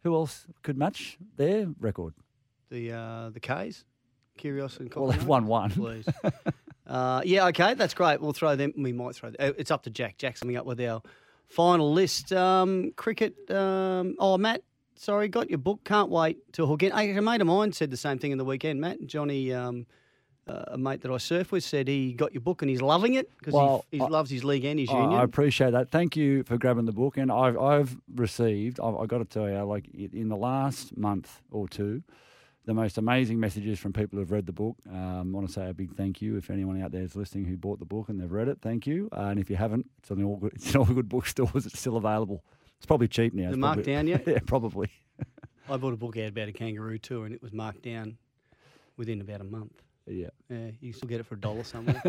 who else could match their record? The uh, the K's. Kyrgios and Well, they've won one. please. uh, yeah, okay, that's great. We'll throw them. We might throw. uh, It's up to Jack. Jack's coming up with our final list. Um, cricket. Um, oh, Matt. Sorry, got your book. Can't wait till again. A mate of mine said the same thing in the weekend. Matt Johnny um, uh, a mate that I surf with said he got your book and he's loving it because Well, he, he I- loves his league and his I- union. I appreciate that. Thank you for grabbing the book. And I've, I've received, I've, I've got to tell you, like in the last month or two, the most amazing messages from people who've read the book. Um, I want to say a big thank you if anyone out there is listening who bought the book and they've read it. Thank you. Uh, and if you haven't, it's on all good, it's in all good bookstores. It's still available. It's probably cheap now. It marked down yet? yeah, probably. I bought a book out about a kangaroo tour and it was marked down within about a month. Yeah. Yeah, you can still get it for a dollar somewhere.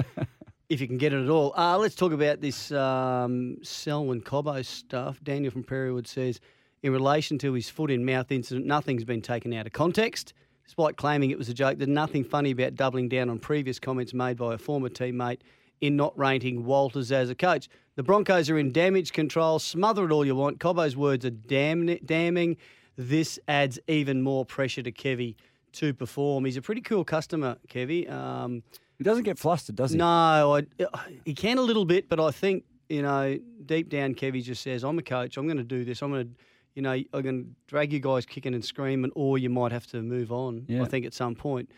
if you can get it at all. Uh, let's talk about this um, Selwyn Cobbo stuff. Daniel from Prairiewood says, in relation to his foot in mouth incident, nothing's been taken out of context. Despite claiming it was a joke, there's nothing funny about doubling down on previous comments made by a former teammate in not rating Walters as a coach. The Broncos are in damage control. Smother it all you want. Cobbo's words are damn, damning. This adds even more pressure to Kevy to perform. He's a pretty cool customer, Kevy. Um, He doesn't get flustered, does he? no, I, he can a little bit, but I think you know deep down, Kevy just says, "I'm a coach. I'm going to do this. I'm going to, you know, I'm going to drag you guys kicking and screaming, or you might have to move on. Yeah. I think at some point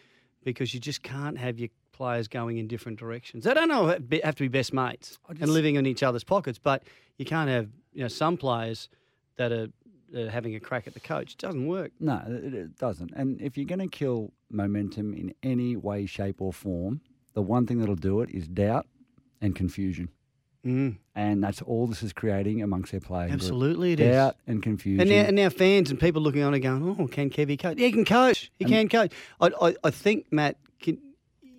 because you just can't have your players going in different directions. They don't know have to be best mates and living in each other's pockets, but you can't have you know some players that are, are having a crack at the coach. It doesn't work. No, it, it doesn't. And if you're going to kill momentum in any way, shape, or form, the one thing that'll do it is doubt and confusion. Mm. And that's all this is creating amongst their players. Absolutely it is. doubt and confusion. And now, and now fans and people looking on are going, oh, can Kevy coach? Yeah, he can coach. He can coach. I, I, I think, Matt, can,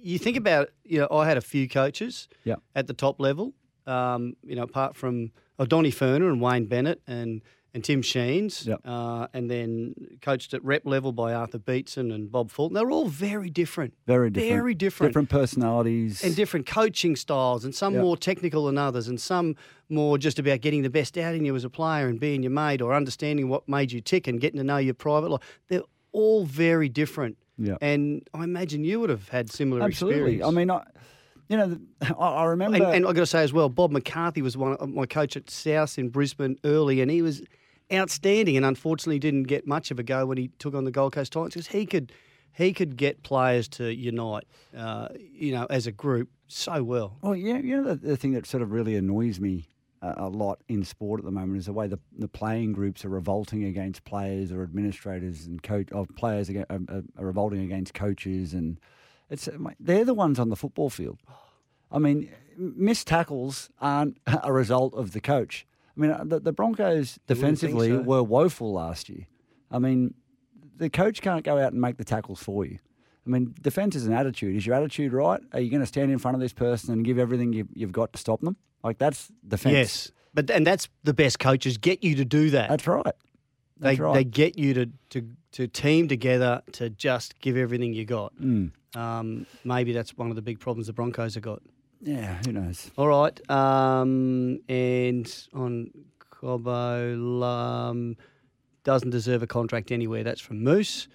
you think about, you know, I had a few coaches Yeah. at the top level, um, you know, apart from oh, Donny Furner and Wayne Bennett and, and Tim Sheens, Yep. uh, and then coached at rep level by Arthur Beetson and Bob Fulton. They're all very different. very different. Very different. Different personalities. And different coaching styles, and some Yep. more technical than others, and some more just about getting the best out in you as a player and being your mate or understanding what made you tick and getting to know your private life. They're all very different. Yeah. And I imagine you would have had similar Absolutely. experience. I mean, I, you know, I, I remember. and, and I've got to say as well, Bob McCarthy was one of my coach at South in Brisbane early, and he was outstanding. And unfortunately, didn't get much of a go when he took on the Gold Coast Titans because he could he could get players to unite, uh, you know, as a group so well. Well, yeah, you know the, the thing that sort of really annoys me a, a lot in sport at the moment is the way the, the playing groups are revolting against players or administrators and coach of players aga- are, are, are revolting against coaches and it's uh, they're the ones on the football field. I mean, missed tackles aren't a result of the coach. I mean, uh, the, the Broncos You defensively so. were woeful last year. I mean, the coach can't go out and make the tackles for you. I mean, defense is an attitude. Is your attitude right? Are you going to stand in front of this person and give everything you've, you've got to stop them? Like that's defense. Yes, but and that's the best coaches get you to do that. that's right. they right. they get you to, to to team together to just give everything you got. Mm. Um, maybe that's one of the big problems the Broncos have got. Yeah, who knows? All right, um, and on Cobbo um, doesn't deserve a contract anywhere. That's from Moose.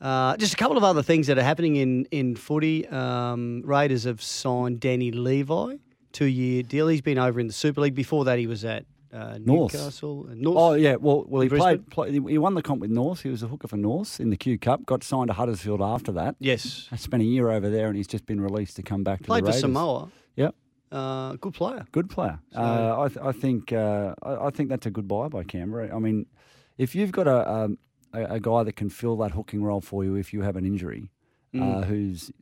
Uh, just a couple of other things that are happening in in footy. Um, Raiders have signed Danny Levi, two year deal. He's been over in the Super League. Before that, he was at uh, North. Newcastle. and North. Oh yeah, well, well he Brisbane? played, He won the comp with North. He was a hooker for North in the Q Cup. Got signed to Huddersfield after that. yes, I spent a year over there, and he's just been released to come back to played the for Samoa. Yep, Uh, good player. good player. uh, I, th- I think uh, I, I think that's a good buy by Canberra. I mean, if you've got a, um, a a guy that can fill that hooking role for you if you have an injury, Mm. uh, who's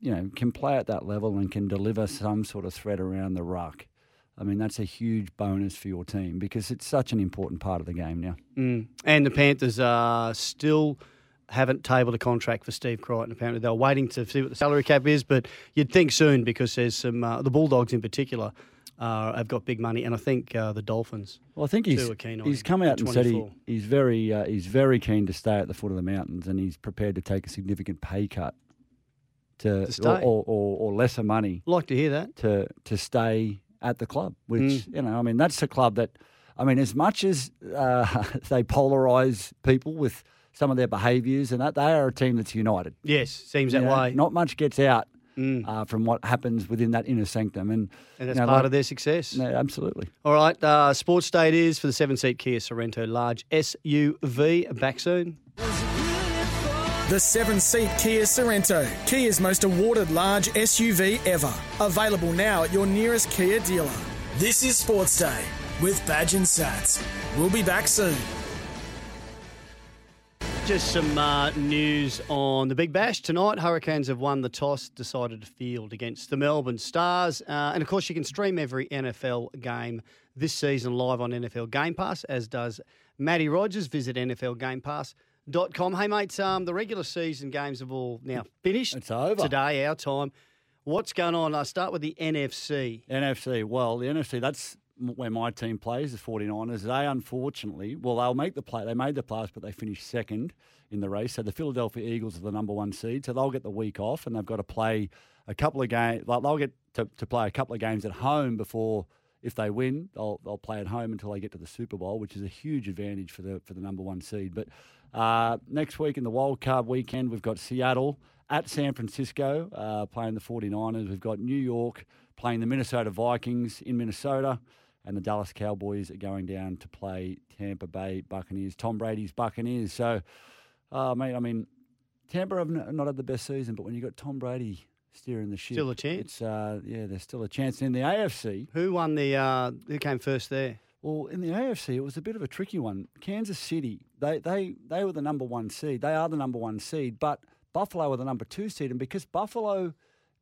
you know can play at that level and can deliver some sort of threat around the ruck. I mean, that's a huge bonus for your team because it's such an important part of the game now. Mm. And the Panthers are still haven't tabled a contract for Steve Crichton. Apparently, they're waiting to see what the salary cap is, but you'd think soon because there's some uh, the Bulldogs in particular uh, have got big money, and I think uh, the Dolphins. Well, I think he's Two are keen on he's come out and said he, he's very uh, he's very keen to stay at the foot of the mountains, and he's prepared to take a significant pay cut to, To stay. Or, or, or, or lesser money Like to hear that. to to stay at the club. Which Mm. you know, I mean, that's a club that, I mean, as much as uh, they polarise people with some of their behaviours and that, they are a team that's united. Yes, seems You that know, way. Not much gets out Mm. uh, from what happens within that inner sanctum, and, and that's you know, part like- of their success. no, absolutely. All right, uh, sports day it is for the seven seat Kia Sorento large SUV. Back soon. The seven seat Kia Sorento, Kia's most awarded large SUV ever. Available now at your nearest Kia dealer. This is Sports Day with Badge and Sats. We'll be back soon. Just some uh, news on the Big Bash tonight. Hurricanes have won the toss, decided to field against the Melbourne Stars, uh, and of course you can stream every NFL game this season live on NFL Game Pass, as does Matty Rogers. Visit NFLGamePass.com. Hey mates, um, the regular season games have all now finished. It's over. today, our time. What's going on? I start with the NFC. NFC. Well, the NFC, that's where my team plays, the 49ers. They unfortunately, well, they'll make the play. They made the playoffs, but they finished second in the race. So the Philadelphia Eagles are the number one seed. So they'll get the week off and they've got to play a couple of games. Like they'll get to, to play a couple of games at home before. If they win, they'll, they'll play at home until they get to the Super Bowl, which is a huge advantage for the for the number one seed. But uh, next week in the wild card weekend, we've got Seattle at San Francisco uh, playing the 49ers. We've got New York playing the Minnesota Vikings in Minnesota. And the Dallas Cowboys are going down to play Tampa Bay Buccaneers, Tom Brady's Buccaneers. So, uh, mate, I mean, Tampa have not had the best season, but when you've got Tom Brady steering the ship, Still a chance. It's, uh, yeah, there's still a chance. And in the AFC, Who won the? Uh, who came first there? well, in the AFC, it was a bit of a tricky one. Kansas City, they they they were the number one seed. They are the number one seed, but Buffalo were the number two seed, and because Buffalo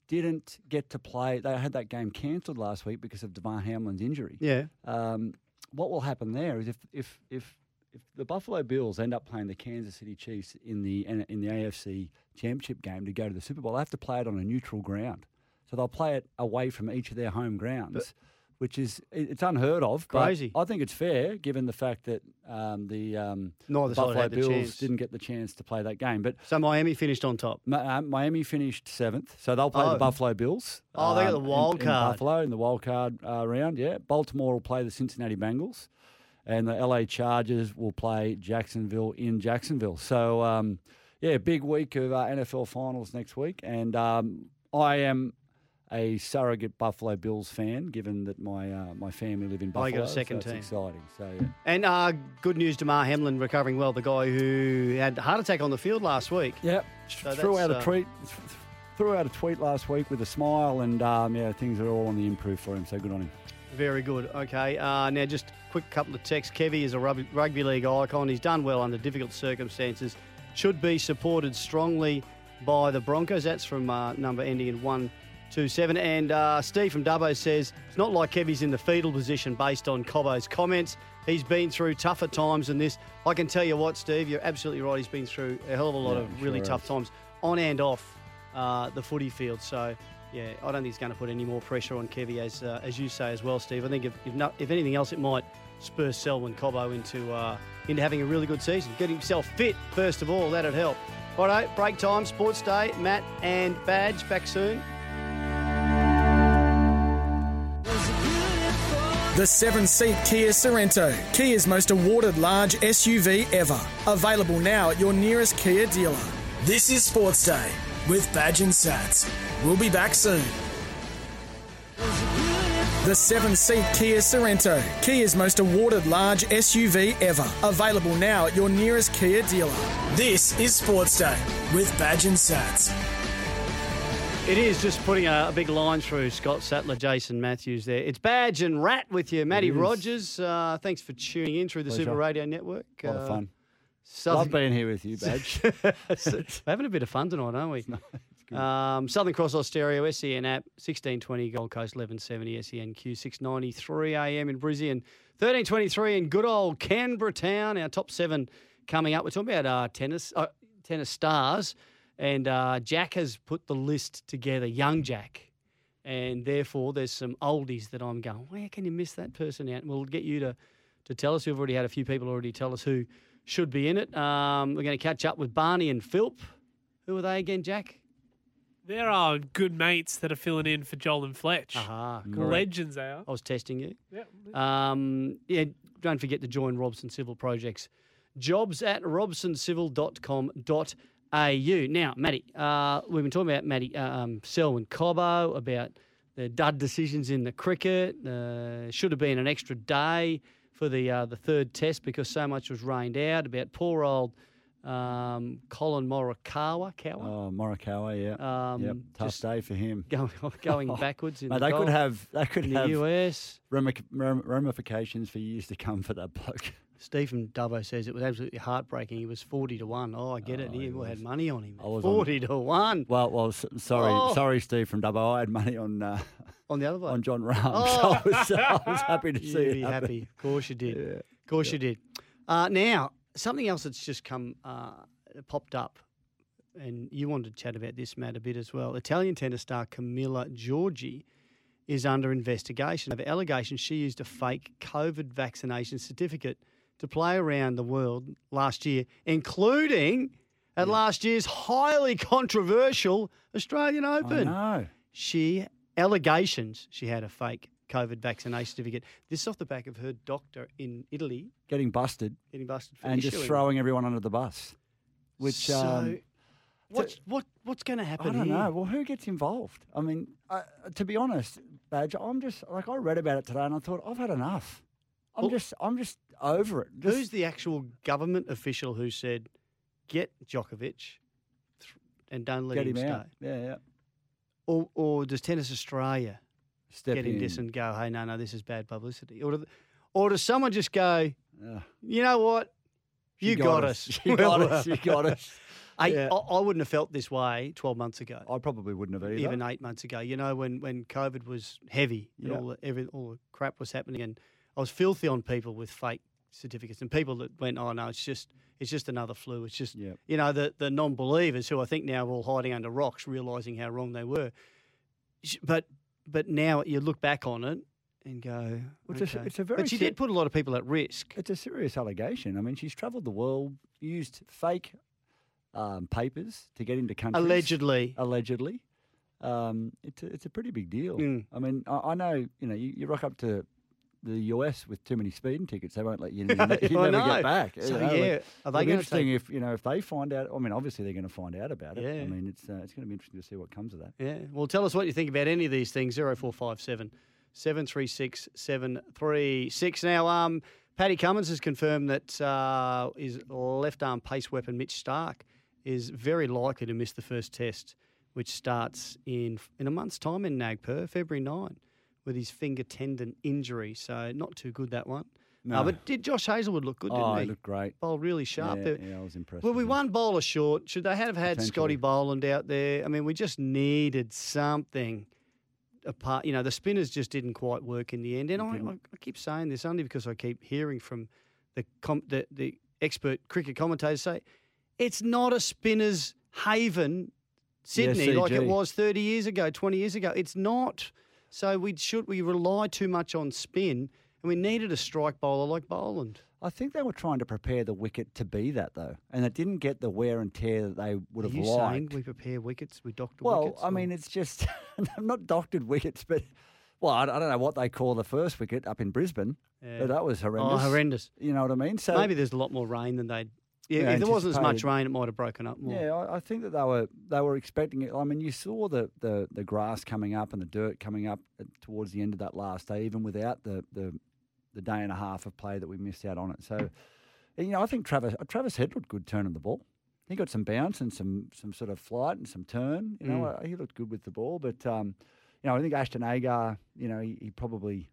didn't get to play, they had that game cancelled last week because of Devon Hamlin's injury. Yeah. Um, what will happen there is if if if if the Buffalo Bills end up playing the Kansas City Chiefs in the in the AFC Championship game to go to the Super Bowl, they have to play it on a neutral ground. So they'll play it away from each of their home grounds, which is it's unheard of. but Crazy. I think it's fair given the fact that um, the um, Neither Buffalo Bills didn't get the chance to play that game. But So Miami finished on top. Mi- uh, Miami finished seventh, so they'll play Oh. the Buffalo Bills. Oh, they got the in- wild in card. Buffalo in the wild card uh, round. Yeah, Baltimore will play the Cincinnati Bengals, and the LA Chargers will play Jacksonville in Jacksonville. So, um, yeah, big week of uh, NFL finals next week, and um, I am a surrogate Buffalo Bills fan, given that my uh, my family live in Buffalo. you got a second so team. exciting. So yeah. And uh, good news, Damar Hamlin recovering well. The guy who had a heart attack on the field last week. Yep. So threw out a uh, tweet. Threw out a tweet last week with a smile, and um, yeah, things are all on the improve for him. So good on him. Very good. Okay. Uh, now, just quick couple of texts. Kevy is a rugby, rugby league icon. He's done well under difficult circumstances. Should be supported strongly by the Broncos. That's from uh, number ending in 127. And uh, Steve from Dubbo says it's not like Kevy's in the fetal position based on Cobbo's comments. He's been through tougher times than this. I can tell you what, Steve, you're absolutely right. He's been through a hell of a lot Yeah, of really has. tough times on and off uh, the footy field. So, yeah, I don't think he's going to put any more pressure on Kevy, as uh, as you say as well, Steve. I think if if, not, if anything else, it might spur Selwyn Cobbo into uh, into having a really good season. Get himself fit first of all. That'd help. Righto, break time, sports day. Matt and Badge back soon. The seven seat Kia Sorento, Kia's most awarded large SUV ever. Available now at your nearest Kia dealer. This is Sports Day with Badge and Sats. We'll be back soon. The seven seat Kia Sorento, Kia's most awarded large SUV ever. Available now at your nearest Kia dealer. This is Sports Day with Badge and Sats. It is just putting a, a big line through Scott Sattler, Jason Matthews there. It's Badge and Rat with you. Matty. Rogers, uh, thanks for tuning in through the Pleasure. Super Radio Network. A lot Uh, of fun. Southern- Love being here with you, Badge. We're having a bit of fun tonight, aren't we? Um, Southern Cross Austereo, SEN app, 1620 Gold Coast, 1170 SENQ, 693 AM in Brisbane, 1323 in good old Canberra Town. Our top seven coming up. We're talking about uh, tennis, uh, tennis stars, and uh, Jack has put the list together, young Jack. And therefore, there's some oldies that I'm going, where can you miss that person out? And we'll get you to, to tell us. We've already had a few people already tell us who should be in it. Um, we're going to catch up with Barney and Philp. Who are they again, Jack? There are good mates that are filling in for Joel and Fletch. Aha, Legends they are. I was testing you. Yep. Um, yeah, don't forget to join Robson Civil Projects. Jobs at robsoncivil.com.au. Now, Matty, uh, we've been talking about Matty um, Selwyn Cobbo, about the dud decisions in the cricket. Uh, should have been an extra day for the uh, the third test because so much was rained out. About poor old Um, Collin Morikawa, Kawa, Oh, Morikawa, yeah. Um, yep. Tough day for him. going going backwards in Mate, the they could have they could in the US. ramifications for years to come for that bloke. Stephen Dubbo says it was absolutely heartbreaking. He was forty to one. Oh, I get it. Oh, He he had money on him. I was on- Forty to one Well, well, sorry, Oh. sorry, Steve from Dubbo. I had money on uh, on the other one. on Jon Rahm, Oh. so I was, I was happy to see You'd be happen. happy. Of course you did. Yeah. Of course you did. Uh, now, something else that's just come uh, popped up, and you wanted to chat about this, Matt, a bit as well. Italian tennis star Camila Giorgi is under investigation over allegations she used a fake COVID vaccination certificate to play around the world last year, including at last year's highly controversial Australian I Open know. she allegations she had a fake COVID vaccination certificate. This is off the back of her doctor in Italy Getting busted getting busted for and just throwing everyone under the bus. Which So, um, what's what what's going to happen? I don't here? know. Well, who gets involved? I mean, I, to be honest, Badge, I'm just like I read about it today and I thought I've had enough. I'm Well- just I'm just over it. Just, Who's the actual government official who said get Djokovic and don't let get him, him stay? Yeah, yeah. Or or does Tennis Australia Step get in. in this and go, hey, no, no, this is bad publicity? Or do, or does someone just go, Ugh. you know what? You got, us. You got us. You got us. I, Yeah. I, I wouldn't have felt this way 12 months ago. I probably wouldn't have either. even eight months ago. You know, when, when COVID was heavy and Yeah. all the every, all the crap was happening, and I was filthy on people with fake certificates and people that went, "Oh no, it's just it's just another flu. It's just Yep. you know the the non-believers who I think now are all hiding under rocks, realizing how wrong they were. But but now you look back on it and go, Well, it's a- it's a very But she did put a lot of people at risk. It's a serious allegation. I mean, she's travelled the world, used fake um, papers to get into countries. Allegedly. Allegedly. Um, it's, a, it's a pretty big deal. Mm. I mean, I, I know, you know, you, you rock up to the US with too many speeding tickets, they won't let you, you, ne- you never know. get back. So, you know, yeah, like, are they interesting take- if, you know, if they find out, I mean, obviously they're going to find out about it. Yeah. I mean, it's, uh, it's going to be interesting to see what comes of that. Yeah. Well, tell us what you think about any of these things. 0457 736 736. Now, um, Paddy Cummins has confirmed that uh, his left arm pace weapon, Mitch Starc, is very likely to miss the first test, which starts in in a month's time in Nagpur, February 9, with his finger tendon injury. So, not too good that one. Uh, No. but did Josh Hazlewood look good, didn't oh, he? he looked great. Bowled really sharp. Yeah, yeah, I was impressed. Well, we one bowler short. Should they have had Scotty Boland out there? I mean, we just needed something apart. You know, the spinners just didn't quite work in the end. And I, I, I keep saying this only because I keep hearing from the com- the, the expert cricket commentators say it's not a spinner's haven, Sydney, like it was 30 years ago, 20 years ago. It's not. So we should we rely too much on spin, and we needed a strike bowler like Boland. I think they were trying to prepare the wicket to be that though, and it didn't get the wear and tear that they would Are have you saying liked. we prepare wickets, we doctor well, wickets? Well, I or- mean, it's just not doctored wickets, but well, I, I don't know what they call the first wicket up in Brisbane, Yeah. but that was oh, horrendous. Oh, horrendous. You know what I mean? So Maybe there's a lot more rain than they'd. Yeah, if there wasn't as much rain, it might have broken up more. Yeah, I, I think that they were they were expecting it. I mean, you saw the, the, the grass coming up and the dirt coming up towards the end of that last day, even without the, the the day and a half of play that we missed out on it. So, you know, I think Travis uh, Travis Head looked good turning the ball. He got some bounce and some some sort of flight and some turn. You know, Mm. uh, he looked good with the ball. But um, you know, I think Ashton Agar, you know, he, he probably,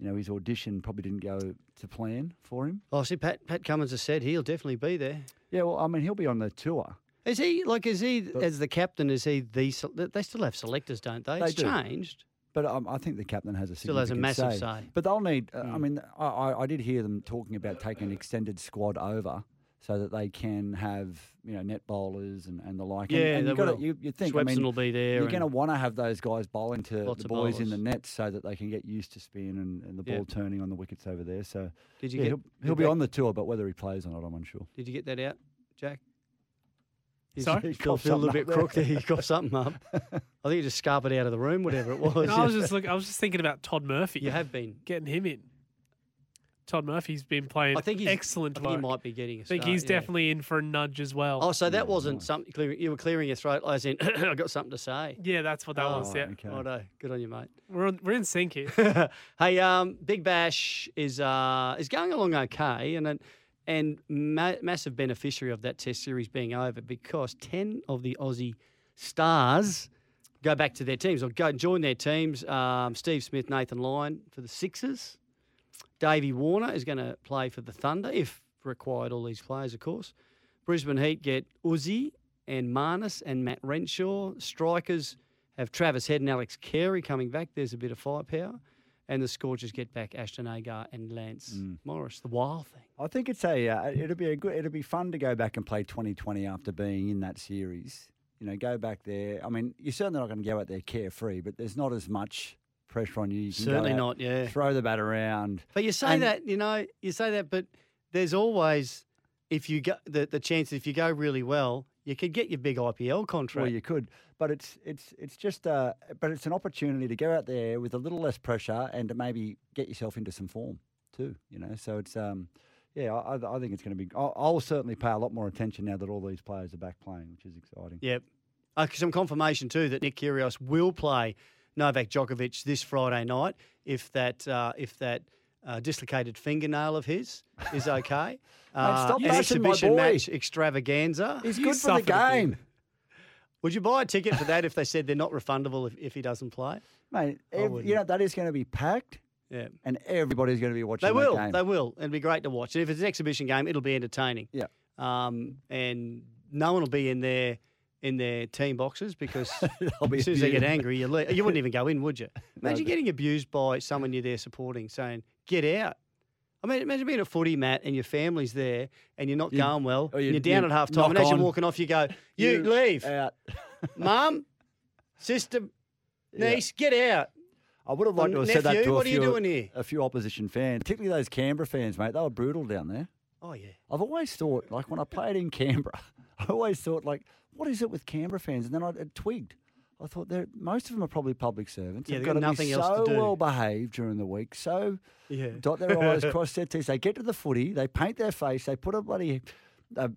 you know, his audition probably didn't go to plan for him. Oh, see, Pat Pat Cummins has said he'll definitely be there. Yeah, well, I mean, he'll be on the tour. Is he like? Is he But- as the captain? Is he the? They still have selectors, don't they? They It's do. changed. But um, I think the captain has a Still has a massive say. But they'll need. Uh, I Mm. mean, I, I, I did hear them talking about taking an extended squad over so that they can have you know net bowlers and, and the like. Yeah, and, they you gotta, you you think I mean, will be there. you're going to want to have those guys bowling to the boys in the bowlers. net so that they can get used to spin and, and the Yeah. ball turning on the wickets over there. So Did you yeah, get? he'll, he'll be that- on the tour, but whether he plays or not, I'm unsure. Did you get that out, Jack? He's- Sorry? He's Coughed feel a little bit crooked. there. He got something up. I think he just scarp it out of the room, whatever it was. No, I was just look, I was just thinking about Todd Murphy. you have been. getting him in. Todd Murphy's been playing I think he's excellent I think he might be getting I think start, he's yeah. definitely in for a nudge as well. Oh, so that Yeah, wasn't nice. something clearing. You were clearing your throat, as in I got something to say. yeah, that's what that Oh, was. Yeah, okay. Righto. Good on you, mate. we're on, we're in sync here. hey, um, Big Bash is uh, is going along okay, and it, and ma- massive beneficiary of that Test series being over because ten of the Aussie stars go back to their teams or go and join their teams. Um, Steve Smith, Nathan Lyon for the Sixers. Davey Warner is going to play for the Thunder if required. All these players, of course. Brisbane Heat get Uzi and Marnus and Matt Renshaw. Strikers have Travis Head and Alex Carey coming back. There's a bit of firepower. And the Scorchers get back Ashton Agar and Lance Mm. Morris. The wild thing. I think it's a uh, it'll be a good it'll be fun to go back and play 2020 after being in that series. You know, go back there. I mean, you're certainly not going to go out there carefree, but there's not as much pressure on you. you Certainly out, not, yeah. Throw the bat around. But you say And- that, you know, you say that, but there's always if you go the the chance if you go really well, you could get your big IPL contract. Well, you could, but it's it's it's just uh, but it's an opportunity to go out there with a little less pressure and to maybe get yourself into some form too. You know, so it's um, yeah, I, I I think it's going to be. I'll, I'll certainly pay a lot more attention now that all these players are back playing, which is exciting. Yep. Uh, some confirmation too that Nick Kyrgios will play Novak Djokovic this Friday night if that uh, if that uh, dislocated fingernail of his is okay. uh, stop an bashing my exhibition boy. match extravaganza. He's You good for the suffered a game, Would you buy a ticket for that if they said they're not refundable if, if he doesn't play? mate. Ev- wouldn't. you know that is going to be packed, Yeah. and everybody's going to be watching. They that will. game. They will. It'll be great to watch. And if it's an exhibition game, it'll be entertaining. Yeah. Um, and no one will be in their in their team boxes because as soon as they get angry, you leave. you wouldn't even go in, would you? Imagine getting abused by someone you're there supporting, saying "Get out." I mean, imagine being a footy mat and your family's there and you're not You- going well. or and you- you're down you at half time, and as you're walking off, you go, "You, You leave, out. mum, sister, Yeah. niece, get out." I would have liked to have said that to a what are you few, doing here? a few opposition fans, particularly those Canberra fans, mate. They were brutal down there. Oh yeah. I've always thought, like when I played in Canberra, I always thought, like, what is it with Canberra fans? And then I it twigged. I thought they're most of them are probably public servants. Yeah, They've they've got got to nothing be else so to do. well behaved during the week, so Yeah. dot their I's, cross their T's. They get to the footy, they paint their face, they put a bloody a,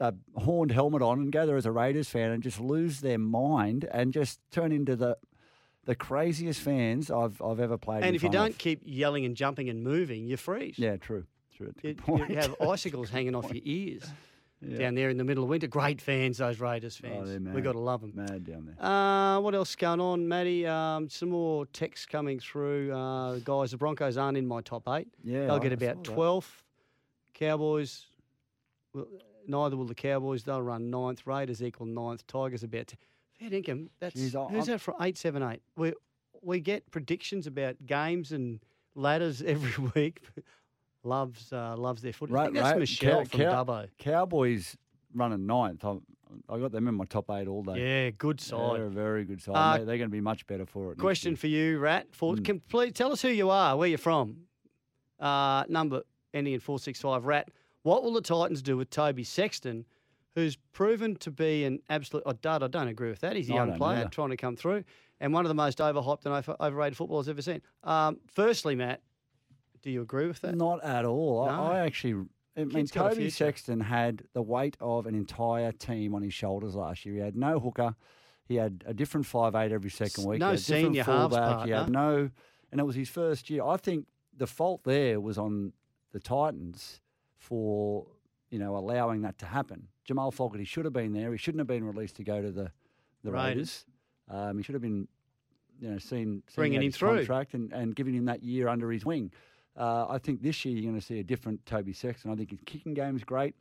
a horned helmet on and go there as a Raiders fan and just lose their mind and just turn into the the craziest fans I've I've ever played. in And if you don't of. keep yelling and jumping and moving, you freeze. yeah, true, true. You, you have icicles hanging off your ears Yeah. down there in the middle of winter. Great fans, those Raiders Oh, fans. they're we mad. got to love them. Mad down there. Uh, what else going on, Matty? Um, some more texts coming through. Uh, guys, the Broncos aren't in my top eight. Yeah, They'll get about saw 12th. Cowboys, well, neither will the Cowboys. They'll run ninth. Raiders equal ninth. Tigers about t- fair income. That's Jeez, who's that for eight seven eight. We we get predictions about games and ladders every week. Loves uh, loves their footy. I think that's right. Michelle Cow- from Cow- Dubbo. Cowboys running ninth. I, I got them in my top eight all day. Yeah, good side. They're a very good side. Uh, they, they're going to be much better for it. Question for you, Rat. For, Mm. can, please tell us who you are, where you're from. Uh, number ending in 465, Rat. What will the Titans do with Toby Sexton, who's proven to be an absolute. Oh, Dad, I don't agree with that. He's a young player either. trying to come through and one of the most overhyped and overrated footballers I've ever seen. Um, firstly, Matt, do you agree with that? Not at all. No. I, I actually. I mean, Kid's got a Toby. Sexton had the weight of an entire team on his shoulders last year. He had no hooker. He had a different five eight every second week. no he had different senior halves fullback. He had no, and it was his first year. I think the fault there was on the Titans for you know allowing that to happen. Jamal Fogarty should have been there. He shouldn't have been released to go to the the Raiders. Raiders. Um, he should have been, you know, seen, seen Bringing him his through. contract and, and giving him that year under his wing. Uh, I think this year you're going to see a different Toby Sexton. I think his kicking game is great.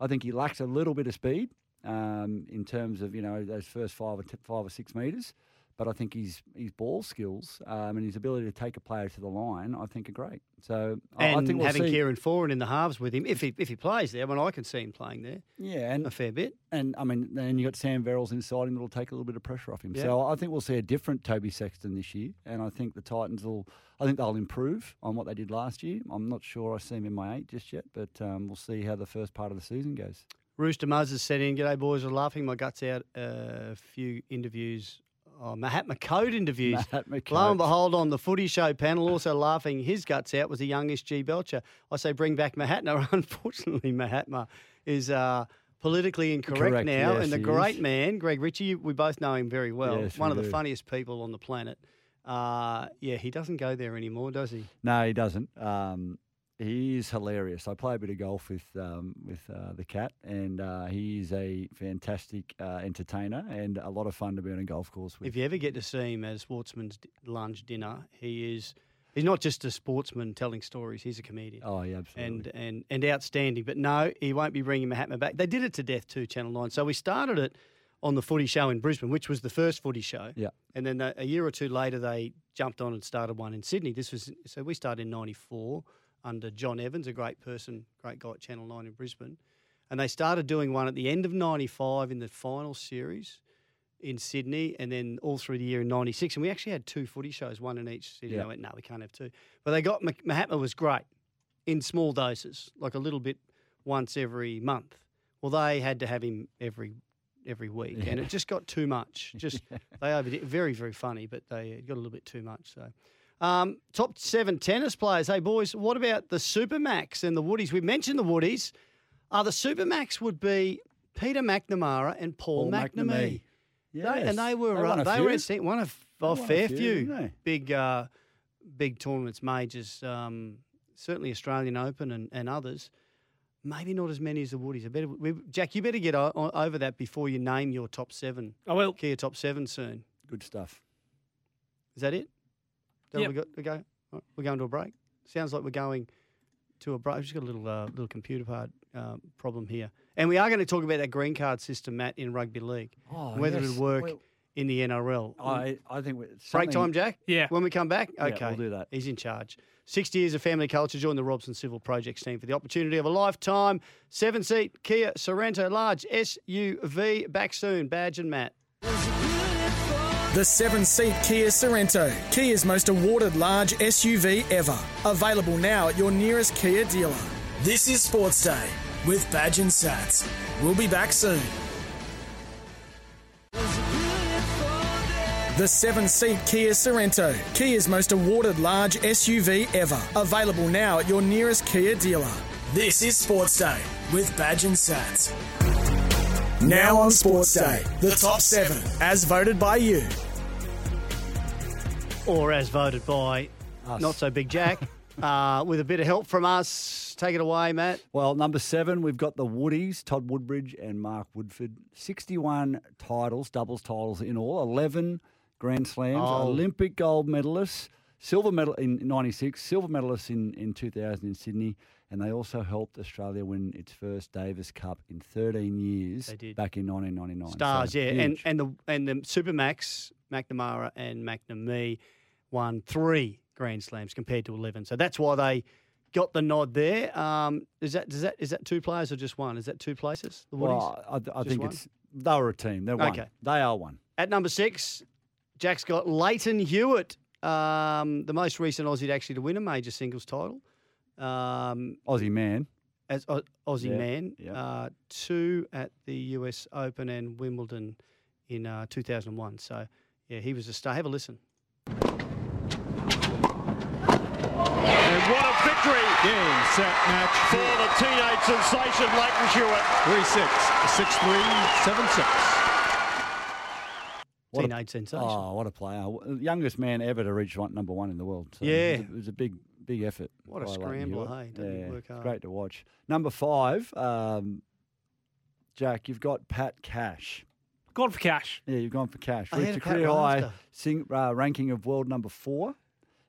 I think he lacks a little bit of speed um, in terms of you know those first five or t- five or six meters, but I think his his ball skills um, and his ability to take a player to the line, I think, are great. So I- And I think we'll having see. Kieran Foran in the halves with him, if he if he plays there, I mean, I can see him playing there yeah, and a fair bit. And I mean, then you got Sam Verrills inside him that'll take a little bit of pressure off him. Yeah. So I think we'll see a different Toby Sexton this year, and I think the Titans will. I think they'll improve on what they did last year. I'm not sure I see him in my eight just yet, but um, we'll see how the first part of the season goes. Rooster Muzz has said in, G'day boys, I'm laughing my guts out. uh, A few interviews, oh, Mahatma Cote interviews. Mahatma Lo and behold, on the footy show panel, also laughing his guts out was the youngest G Belcher. I say bring back Mahatma. Unfortunately, Mahatma is uh, politically incorrect Correct, now. yes, and the great is. man, Greg Ritchie, we both know him very well. Yes, One of the funniest people on the planet. Uh, yeah, he doesn't go there anymore, does he? No, he doesn't. Um, he is hilarious. I play a bit of golf with um, with uh, the cat, and uh, he is a fantastic uh, entertainer and a lot of fun to be on a golf course with. If you ever get to see him at Sportsman's lunch dinner, he is. He's not just a sportsman telling stories; he's a comedian. Oh, yeah, absolutely. and and and outstanding. But no, he won't be bringing Mahatma back. They did it to death too, Channel Nine. So we started it on the Footy Show in Brisbane, which was the first Footy Show. Yeah. And then a, a year or two later, they jumped on and started one in Sydney. This was so we started in '94 under John Evans, a great person, great guy at Channel Nine in Brisbane, and they started doing one at the end of '95 in the final series in Sydney, and then all through the year in '96. And we actually had two Footy shows, one in each city. Yeah. I went, no, we can't have two. But they got Mah- Mahatma was great in small doses, like a little bit once every month. Well, they had to have him every every week, and it just got too much. Just they overdid. Very very funny, but they got a little bit too much. So. Um, top seven tennis players. Hey boys, what about the Supermax and the Woodies? We mentioned the Woodies. Uh, the Supermax would be Peter McNamara and Paul, Paul McNamee. McNamee. They- and they were They uh, they were at one of They a won fair few, few, big uh, big tournaments, majors, um, certainly Australian Open and, and others. Maybe not as many as the Woodies. I better, we, Jack, you better get o- o- over that before you name your top seven. I will. Kia top seven soon. Good stuff. Is that it? Is Yep. we got to go? All right, We're going to a break. Sounds like we're going to a break. We've just got a little uh, little computer part uh, problem here, and we are going to talk about that green card system, Matt, in rugby league, Oh, whether yes. it'll work Well, in the NRL. I, I think we- break time, Jack. Yeah. When we come back, Yeah, okay, we'll do that. He's in charge. 60 years of family culture. Join the Robson Civil Projects team for the opportunity of a lifetime. Seven seat Kia Sorento large SUV. Back soon. Badge and Matt. The seven seat Kia Sorento, Kia's most awarded large SUV ever. Available now at your nearest Kia dealer. This is Sports Day with Badge and Sats. We'll be back soon. The seven seat Kia Sorento, Kia's most awarded large SUV ever. Available now at your nearest Kia dealer. This is Sports Day with Badge and Sats. Now on Sports Day, the top seven, as voted by you. Or as voted by Us. Not So Big Jack. uh, with a bit of help from us. Take it away, Matt. Well, number seven, we've got the Woodies, Todd Woodbridge and Mark Woodforde. 61 titles, doubles titles in all, 11 Grand Slams, Oh. Olympic gold medalists, silver medal in 96, silver medalists in, in 2000 in Sydney. And they also helped Australia win its first Davis Cup in 13 years They did. back in 1999. Stars, So, yeah. And huge. and the and the Supermax, McNamara and McNamee won three Grand Slams compared to eleven. So that's why they got the nod there. Um, is that is that is that two players or just one? Is that two places? The Woodies? well, I, I think one? it's they were a team. They're one. Okay. They are one. At number six, Jack's got Lleyton Hewitt, um, the most recent Aussie to actually to win a major singles title. Um, Aussie man. as Au- Aussie Yeah, man, yeah. uh, two at the US Open and Wimbledon in uh, 2001. So, yeah, he was a star. Have a listen. And what a victory Game, set, match. for the teenage sensation Lleyton Hewitt. 3 6, 6 3, 7 6. What a- Teenage sensation. Oh, what a player! Youngest man ever to reach number one in the world. So Yeah. it was, a, it was a big, big effort. What a by Lleyton scrambler, hey? Doesn't Yeah, work hard? great to watch. Number five, um, Jack, you've got Pat Cash. Gone for cash. Yeah, you've gone for Cash. I Reached a a career high sing, uh, ranking of world number four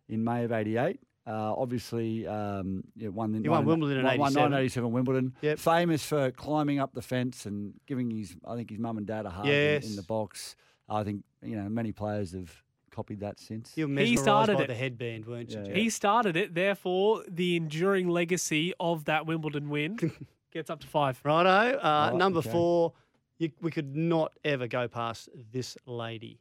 in May of '88. Uh, obviously, um, yeah, won the He won 19 Wimbledon in won- won 87. 1987 Wimbledon. Yep. Famous for climbing up the fence and giving his, I think, his mum and dad a hug in- in, the box. I think you know many players have copied that since. You were He started by it. the headband, weren't you? Yeah. Jack? He started it, therefore, the enduring legacy of that Wimbledon win gets up to five. Righto. Uh, Right, number okay. four, you, we could not ever go past this lady.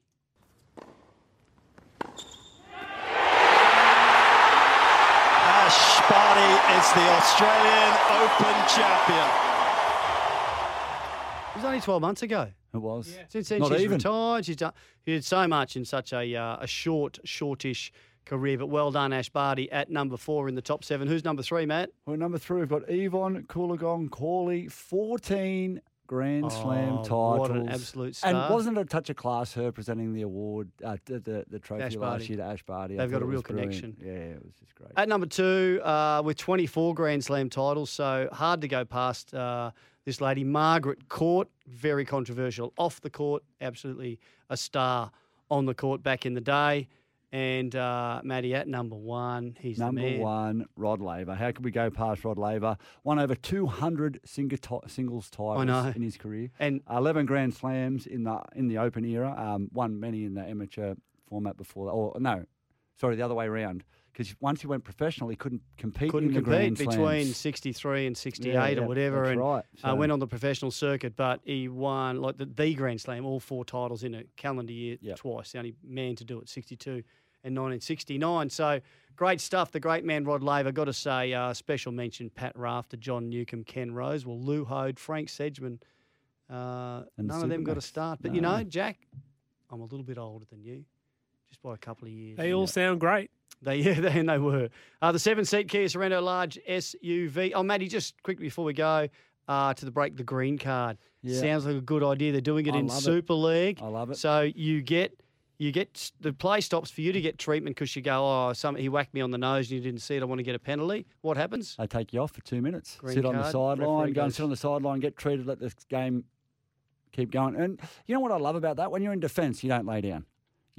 Ash Barty is the Australian Open champion. It was only 12 months ago. It was. Since then, Not she's even. retired. She's done. She did so much in such a uh, a short, shortish career. But well done, Ash Barty, at number four in the top seven. Who's number three, Matt? Well, number three, we've got Yvonne Goolagong Cawley, 14 Grand Slam Oh, titles. what an absolute star. And star. wasn't it a touch of class her presenting the award, uh, the, the, the trophy Ash last Barty. year to Ash Barty? They've got a real was brilliant. connection. Yeah, it was just great. At number two, uh, with 24 Grand Slam titles, so hard to go past uh, this lady, Margaret Court. Very controversial off the court, absolutely a star on the court back in the day. And uh, Matty at number one, he's Number one, Rod Laver. How could we go past Rod Laver? Won over 200 single ti- singles titles in his career. And 11 Grand Slams in the in the Open era. Um, won many in the amateur format before that. Or no, sorry, the other way around. Because once he went professional, he couldn't compete couldn't in the compete Grand between 63 and 68 Yeah, or whatever, that's and right. uh, went on the professional circuit. But he won like the, the Grand Slam, all four titles in a calendar year twice. The only man to do it, 62 and 1969. So great stuff. The great man Rod Laver. Got to say, uh, special mention Pat Rafter, John Newcombe, Ken Rose, well Lew Hoad, Frank Sedgman. Uh, And the none of them got a start. But you know, Jack, I'm a little bit older than you, just by a couple of years. They all sound great. They yeah, they, and they were. Uh, the seven seat Kia Sorento large SUV. Oh, Matty, just quickly before we go uh, to the break, the green card Yeah. sounds like a good idea. They're doing it I in love it. Super League. I love it. So you get. You get the play stops for you to get treatment because you go, oh, some he whacked me on the nose and you didn't see it. I want to get a penalty. What happens? They take you off for two minutes. Green sit on the sideline, go and sit on the sideline, get treated, let this game keep going. And you know what I love about that? When you're in defence, you don't lay down.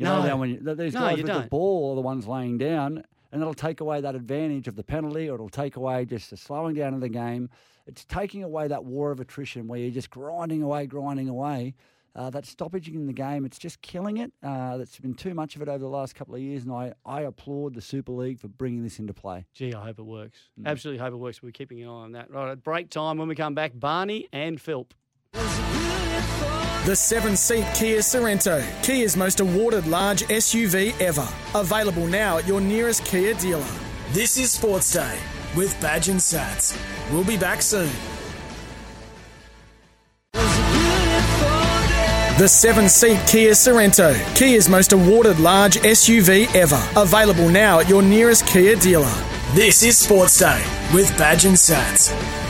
You No. lay down when you, th- these No, guys you with the don't. ball are the ones laying down, and it'll take away that advantage of the penalty, or it'll take away just the slowing down of the game. It's taking away that war of attrition where you're just grinding away, grinding away. Uh, that stoppage in the game, it's just killing it. Uh, there's been too much of it over the last couple of years, and I, I applaud the Super League for bringing this into play. Gee, I hope it works. Mm. Absolutely hope it works. We're keeping an eye on that. Right, at break time when we come back, Barney and Philp. The seven seat Kia Sorento, Kia's most awarded large SUV ever. Available now at your nearest Kia dealer. This is Sports Day with Badge and Sats. We'll be back soon. The seven seat Kia Sorento, Kia's most awarded large SUV ever. Available now at your nearest Kia dealer. This is Sports Day with Badge and Sats.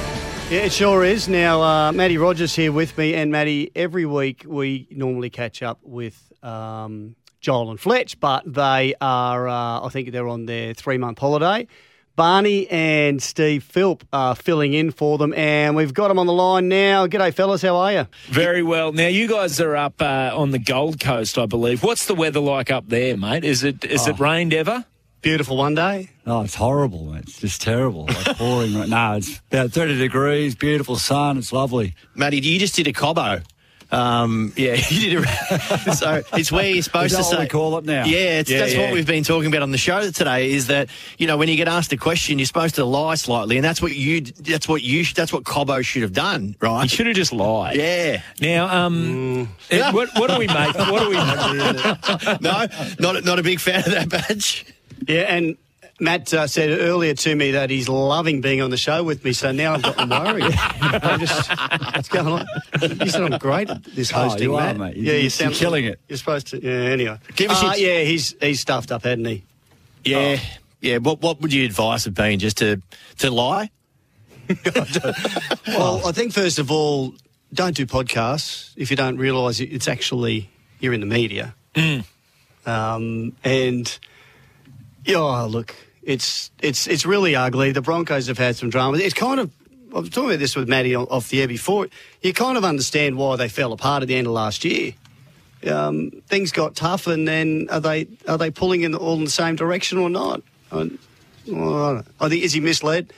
Yeah, it sure is. Now, uh, Matty Rogers here with me, and Matty, every week we normally catch up with um, Joel and Fletch, but they are, uh, I think they're on their three month holiday. Barney and Steve Philp are filling in for them, and we've got them on the line now. G'day, fellas. How are you? Very well. Now you guys are up uh, on the Gold Coast, I believe. What's the weather like up there, mate? Is it is it rained ever? Beautiful one day. Oh, it's horrible, mate. It's just terrible. Like pouring. right now. it's about 30 degrees, beautiful sun. It's lovely. Matty, you just did a cobbo. Um, yeah, you did a, so it's where you're supposed Is that to what say. we call it now? Yeah, it's, Yeah, that's yeah. what we've been talking about on the show today. Is that you know when you get asked a question, you're supposed to lie slightly, and that's what you that's what you that's what Cobbo should have done, right? You should have just lied. Yeah. Now, um, eh, what, what do we make? What do we? no, not not a big fan of that badge. Yeah, and Matt uh, said earlier to me that he's loving being on the show with me, so now I've gotten worried. I'm just, what's going on? You said I'm great at this Oh, hosting, you are, Matt. mate. You- yeah, you're you sound killing it. You're supposed to. Yeah, anyway. Give us uh, your- yeah, he's he's stuffed up, hadn't he? Yeah, yeah. What what would you advise have been just to to lie? Well, I think first of all, don't do podcasts if you don't realise it's actually you're in the media. Um, and yeah, oh, look, it's it's it's really ugly. The Broncos have had some drama. It's kind of I was talking about this with on- off the air before. You kind of understand why they fell apart at the end of last year. Um, things got tough, and then are they are they pulling in all in the same direction or not? I, well, I. I think is he misled?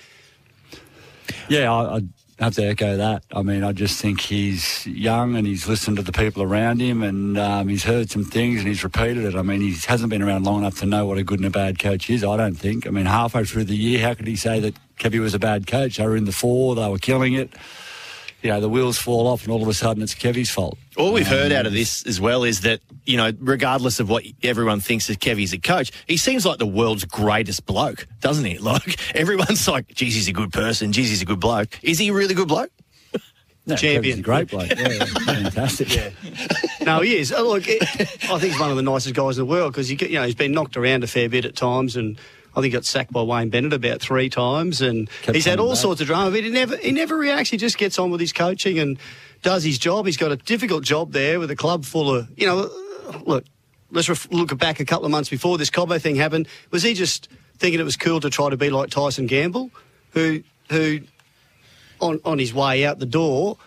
Yeah, I, Have to echo that. I mean, I just think he's young and he's listened to the people around him and um, he's heard some things and he's repeated it. I mean, he hasn't been around long enough to know what a good and a bad coach is, I don't think. I mean, halfway through the year, how could he say that Kevy was a bad coach? They were in the four, they were killing it. You know, the wheels fall off and all of a sudden it's Kevy's fault. All we've heard out of um, this as well is that, you know, regardless of what everyone thinks of Kevy's a coach, he seems like the world's greatest bloke, doesn't he? Like, everyone's like, geez, he's a good person, geez, he's a good bloke. Is he a really good bloke? No, Champion. A great bloke. Yeah, fantastic. Yeah. No, he is. Oh, look, it, I think he's one of the nicest guys in the world because you know he's been knocked around a fair bit at times, and I think he got sacked by Wayne Bennett about three times, and Kept he's had all back. sorts of drama. But he never he never reacts. He just gets on with his coaching and does his job. He's got a difficult job there with a club full of you know. Look, let's ref- look back a couple of months before this Cobbo thing happened. Was he just thinking it was cool to try to be like Tyson Gamble, who who on on his way out the door?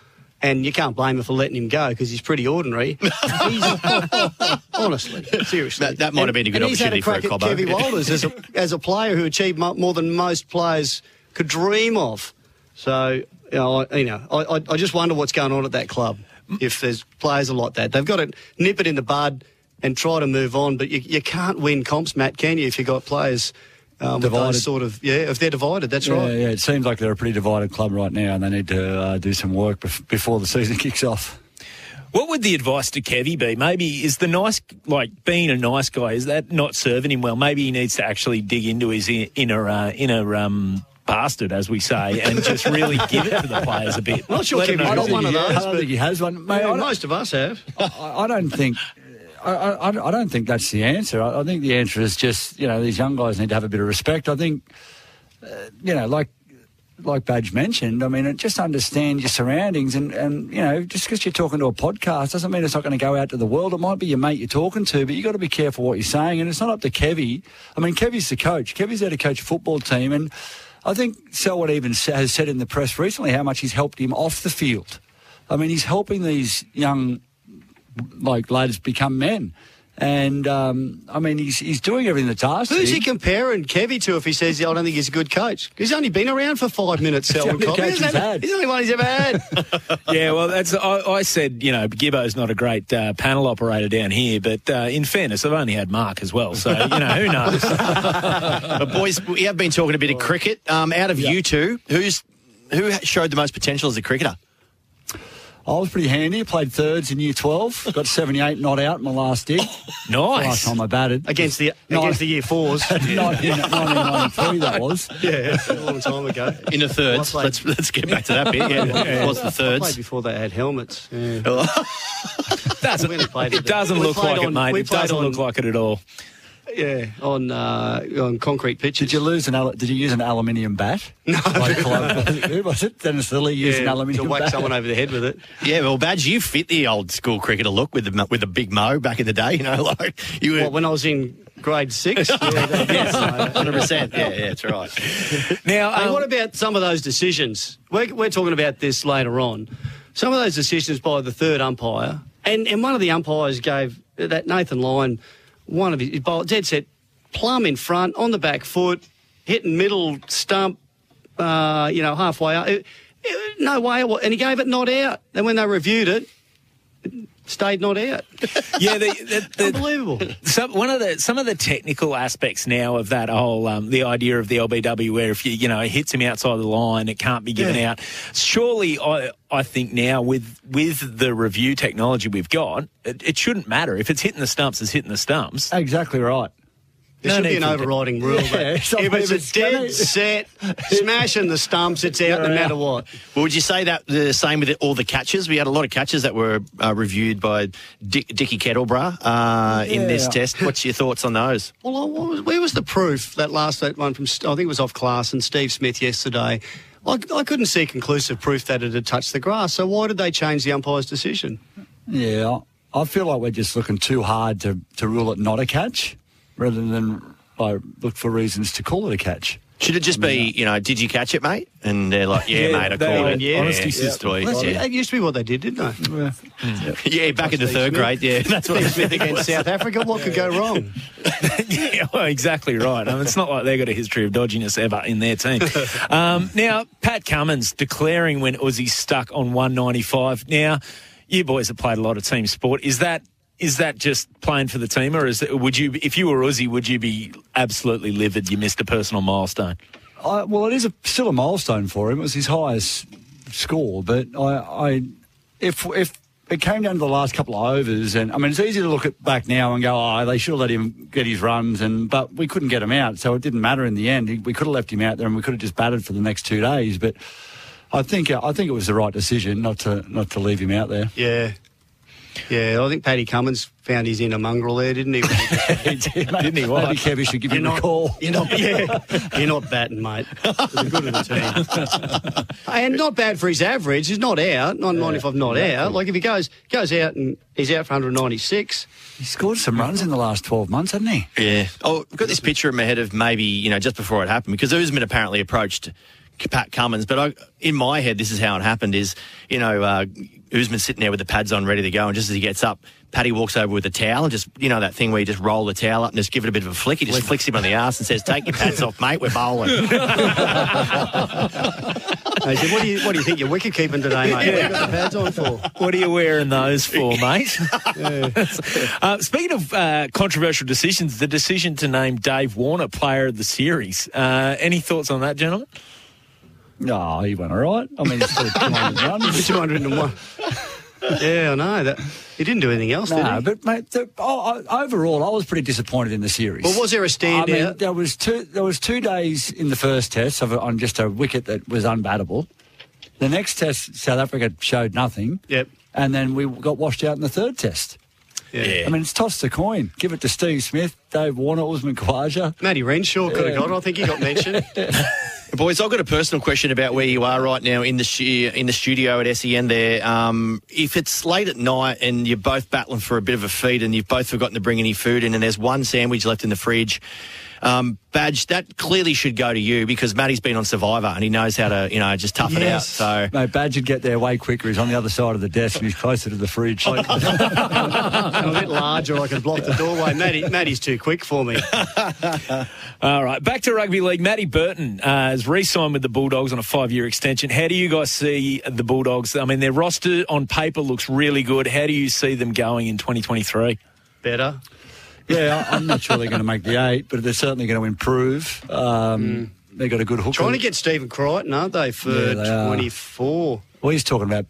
And you can't blame him for letting him go because he's pretty ordinary. He's, honestly, seriously, That- that might have been a good and he's had opportunity for a Cobbo. Kevy Walters as a, as a player who achieved more than most players could dream of. So, you know, I, you know, I, I- I just wonder what's going on at that club. If there's players are like that, they've got to nip it in the bud and try to move on. But you, you can't win comps, Matt, can you? If you've got players um, Divided. sort of yeah, if they're divided, that's yeah, right. Yeah, it seems like they're a pretty divided club right now, and they need to uh, do some work bef- before the season kicks off. What would the advice to Kevy be? Maybe is the nice, like being a nice guy, is that not serving him well? Maybe he needs to actually dig into his inner uh, inner um, bastard, as we say, and just really give it to the players a bit. Not sure Let 'em Kevy's know got one of those. I don't but- think he has one. Mate, Yeah, I don't- most of us have. I, I don't think. I, I, I don't think that's the answer. I, I think the answer is just you know these young guys need to have a bit of respect. I think uh, you know like like Badge mentioned. I mean, just understand your surroundings and and you know just because you're talking to a podcast doesn't mean it's not going to go out to the world. It might be your mate you're talking to, but you have got to be careful what you're saying. And it's not up to Kevy. I mean, Kevy's the coach. Kevy's there to coach a football team, and I think Selwyn even has said in the press recently how much he's helped him off the field. I mean, he's helping these young like lads become men. And um, I mean, he's he's doing everything that's asked. of Who's he comparing Kevy to if he says, I don't think he's a good coach? He's only been around for five minutes, Selwyn only Cobby. coach He's he's had. He's the only one he's ever had. Yeah, well, that's I, I said, you know, Gibbo's not a great uh, panel operator down here, but uh, in fairness, I've only had Mark as well, so you know, who knows? But boys, we have been talking a bit of cricket. Um, out of you two, who's who showed the most potential as a cricketer? I was pretty handy. Played thirds in year 12. Got 78 not out in my last dig. Nice. Last time I batted. against the No. against the year fours. 1993 that was. yeah, a long time ago. In the thirds. Well, let's let's get back to that bit. Yeah, what's the I played before they had helmets. Yeah. doesn't, We only played it doesn't look played like it, mate. It doesn't on- look like it at all. Yeah, on uh, on concrete pitches. Did you lose an? al- Did you use an aluminium bat? No. Like, like, who was it? Dennis Lillee used an yeah, to aluminium whack bat. someone over the head with it. Yeah, well, Badge, you fit the old school cricketer look with the with the big mo back in the day. You know, like you were. What, when I was in grade six? yeah, yes, hundred percent. Yeah, yeah, that's right. Now, Hey, um, what about some of those decisions? We're, we're talking about this later on. Some of those decisions by the third umpire, and, and one of the umpires gave that Nathan Lyon one of his he bowled dead set plumb in front on the back foot, hitting middle stump, uh, you know, halfway up. It- it- no way. And he gave it not out. And when they reviewed it, it stayed not out. yeah, the, the, the, Unbelievable. some one of the some of the technical aspects now of that whole um, the idea of the LBW where if you you know it hits him outside the line it can't be given Yeah. out. Surely I I think now with with the review technology we've got it, it shouldn't matter if it's hitting the stumps it's hitting the stumps. Exactly right. There No should be an overriding rule. Yeah, that if it's it's a dead gonna- set, smashing the stumps, it's out no matter what. Well, would you say that the same with all the catches? We had a lot of catches that were uh, reviewed by Dick, Dickie Kettleborough uh, in this test. What's your thoughts on those? Well, I- what was, where was the proof that last that one from? I think it was off class and Steve Smith yesterday. I, I couldn't see conclusive proof that it had touched the grass. So why did they change the umpire's decision? Yeah, I feel like we're just looking too hard to, to rule it not a catch rather than like, look for reasons to call it a catch. Should it just be, you know, did you catch it, mate? And they're like, yeah, Yeah, mate, I they called are. it. Yeah. Honesty yeah, system. yeah. Yeah. That used to be what they did, didn't they? Yeah, back in the third grade, yeah. That's what Steve Smith against South Africa. What could go wrong? yeah, well, exactly right. I mean, it's not like they've got a history of dodginess ever in their team. Um, now, Pat Cummins declaring when Uzi's stuck on 195. Now, you boys have played a lot of team sport. Is that is that just playing for the team, or is it, would you, if you were Uzi, would you be absolutely livid you missed a personal milestone? I, well, it is a, still a milestone for him. It was his highest score, but I, I, if if it came down to the last couple of overs, and I mean, it's easy to look at back now and go, "Oh, they should have let him get his runs," and but we couldn't get him out, so it didn't matter in the end. We could have left him out there, and we could have just batted for the next two days. But I think I think it was the right decision not to not to leave him out there. Yeah. Yeah, I think Paddy Cummins found his inner mongrel there, didn't he? Didn't he? Maybe Kevy should give You're him a not- call. You're not, yeah, you're not batting, mate. You're good of the team, and not bad for his average. He's not out. Not mind if I'm not out. Like if he goes goes out and he's out for 196. He scored some runs in the last 12 months, hasn't he? Yeah. Oh, I've got this picture in my head of maybe, you know, just before it happened, because Usman apparently approached Pat Cummins. But I, in my head, this is how it happened is, you know, uh, Usman's sitting there with the pads on, ready to go. And just as he gets up, Paddy walks over with a towel and just, you know, that thing where you just roll the towel up and just give it a bit of a flick. He just flicks him on the ass and says, take your pads off, mate, we're bowling. I said, what do you what do you think you're wicket keeping today, mate? Yeah. What have you got the pads on for? What are you wearing those for, mate? uh, speaking of uh, controversial decisions, the decision to name Dave Warner player of the series. Uh, any thoughts on that, gentlemen? No, he went all right. I mean, he's still 200 runs. 201. Yeah, I know that. He didn't do anything else, did No, but mate, the, oh, I- overall, I was pretty disappointed in the series. Well, was there a I mean, standout? there was two. There was two days in the first test of, on just a wicket that was unbattable. The next test, South Africa showed nothing. Yep. And then we got washed out in the third test. Yeah. I mean, it's tossed a coin. Give it to Steve Smith, Dave Warner, Usman Khawaja. Matty Renshaw could have got it. I think he got mentioned. Boys, I've got a personal question about where you are right now in the stu- in the studio at SEN. There, um, if it's late at night and you're both battling for a bit of a feed, and you've both forgotten to bring any food in, and there's one sandwich left in the fridge, um, badge that clearly should go to you because Matty's been on Survivor and he knows how to, you know, just tough it out. So. Mate, Badge would get there way quicker. He's on the other side of the desk and he's closer to the fridge. I'm a bit larger. I can block the doorway. Matty, Matty's too quick for me. All right, back to rugby league. Matty Burton uh, has re-signed with the Bulldogs on a five-year extension. How do you guys see the Bulldogs? I mean, their roster on paper looks really good. How do you see them going in 2023? Better. Yeah, I'm not sure they're going to make the eight, but they're certainly going to improve. Um, They've got a good hooker. Trying to get Stephen Crichton, aren't they, for Yeah, they are. 24? Well, he's talking about